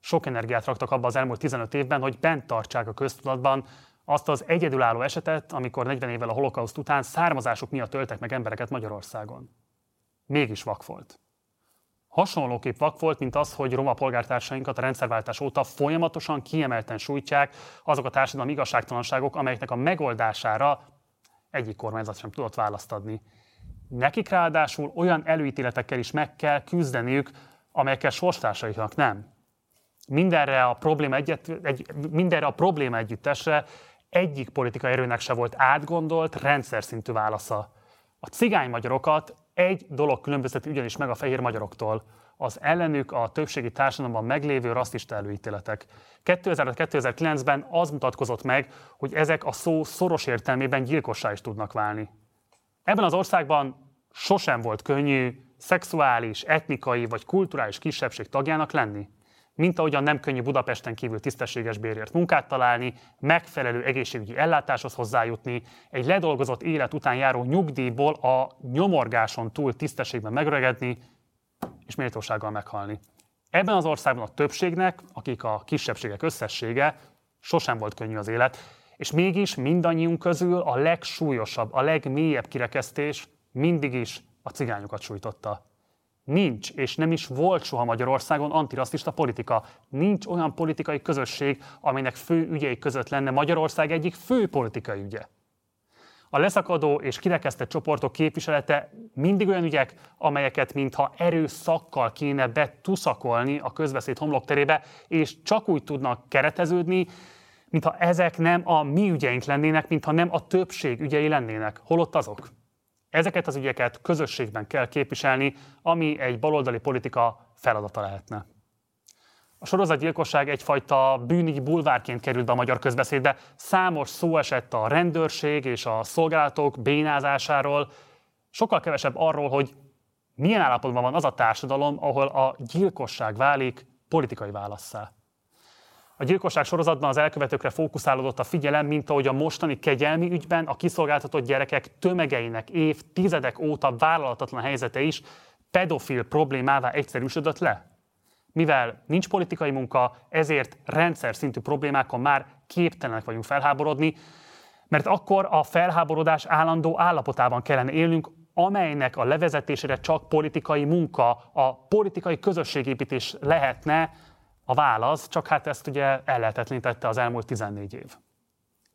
sok energiát raktak abba az elmúlt 15 évben, hogy bent tartsák a köztudatban azt az egyedülálló esetet, amikor 40 évvel a holokauszt után származásuk miatt töltek meg embereket Magyarországon. Mégis vak volt. Hasonlóképp vak volt, mint az, hogy roma polgártársainkat a rendszerváltás óta folyamatosan kiemelten sújtják azok a társadalmi igazságtalanságok, amelyeknek a megoldására egyik kormányzat sem tudott választ adni. Nekik ráadásul olyan előítéletekkel is meg kell küzdeniük, amelyekkel sorstársaiknak nem. Mindenre a probléma, egyet, egy, mindenre a probléma együttesre egyik politikai erőnek se volt átgondolt, rendszer szintű válasza. A cigány magyarokat egy dolog különbözteti ugyanis meg a fehér magyaroktól, az ellenük a többségi társadalomban meglévő rasszista előítéletek. 2009-ben az mutatkozott meg, hogy ezek a szó szoros értelmében gyilkossá is tudnak válni. Ebben az országban sosem volt könnyű szexuális, etnikai vagy kulturális kisebbség tagjának lenni mint ahogyan nem könnyű Budapesten kívül tisztességes bérért munkát találni, megfelelő egészségügyi ellátáshoz hozzájutni, egy ledolgozott élet után járó nyugdíjból a nyomorgáson túl tisztességben megöregedni, és méltósággal meghalni. Ebben az országban a többségnek, akik a kisebbségek összessége, sosem volt könnyű az élet, és mégis mindannyiunk közül a legsúlyosabb, a legmélyebb kirekesztés mindig is a cigányokat sújtotta. Nincs, és nem is volt soha Magyarországon antirasszista politika. Nincs olyan politikai közösség, aminek fő ügyei között lenne Magyarország egyik fő politikai ügye. A leszakadó és kirekesztett csoportok képviselete mindig olyan ügyek, amelyeket mintha erőszakkal kéne betuszakolni a közbeszéd homlokterébe, és csak úgy tudnak kereteződni, mintha ezek nem a mi ügyeink lennének, mintha nem a többség ügyei lennének. Holott azok. Ezeket az ügyeket közösségben kell képviselni, ami egy baloldali politika feladata lehetne. A sorozatgyilkosság egyfajta bűnügyi bulvárként került be a magyar közbeszédbe. Számos szó esett a rendőrség és a szolgálatok bénázásáról, sokkal kevesebb arról, hogy milyen állapotban van az a társadalom, ahol a gyilkosság válik politikai válasszá. A gyilkosság sorozatban az elkövetőkre fókuszálódott a figyelem, mint ahogy a mostani kegyelmi ügyben a kiszolgáltatott gyerekek tömegeinek évtizedek óta vállalatatlan helyzete is pedofil problémává egyszerűsödött le. Mivel nincs politikai munka, ezért rendszer szintű problémákon már képtelenek vagyunk felháborodni, mert akkor a felháborodás állandó állapotában kellene élnünk, amelynek a levezetésére csak politikai munka, a politikai közösségépítés lehetne, a válasz, csak hát ezt ugye ellehetetlenítette az elmúlt 14 év.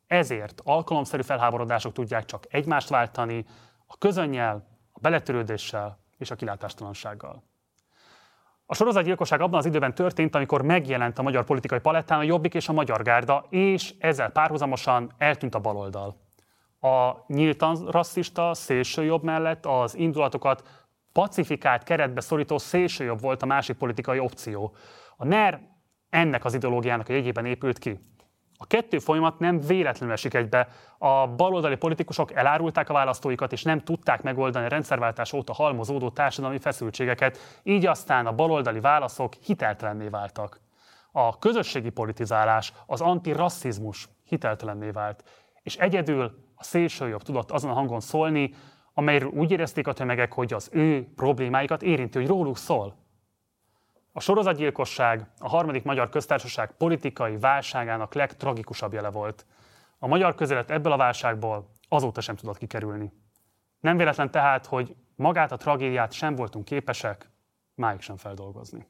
Ezért alkalomszerű felháborodások tudják csak egymást váltani, a közönnyel, a beletörődéssel és a kilátástalansággal. A sorozatgyilkosság abban az időben történt, amikor megjelent a magyar politikai palettán a Jobbik és a Magyar Gárda, és ezzel párhuzamosan eltűnt a baloldal. A nyíltan rasszista szélsőjobb mellett az indulatokat pacifikált keretbe szorító szélsőjobb volt a másik politikai opció. A NER ennek az ideológiának a jegyében épült ki. A kettő folyamat nem véletlenül esik egybe. A baloldali politikusok elárulták a választóikat, és nem tudták megoldani a rendszerváltás óta halmozódó társadalmi feszültségeket, így aztán a baloldali válaszok hiteltelenné váltak. A közösségi politizálás, az antirasszizmus hiteltelenné vált, és egyedül a szélsőjobb tudott azon a hangon szólni, amelyről úgy érezték a tömegek, hogy az ő problémáikat érinti, hogy róluk szól. A sorozatgyilkosság a harmadik magyar köztársaság politikai válságának legtragikusabb jele volt. A magyar közélet ebből a válságból azóta sem tudott kikerülni. Nem véletlen tehát, hogy magát a tragédiát sem voltunk képesek máig sem feldolgozni.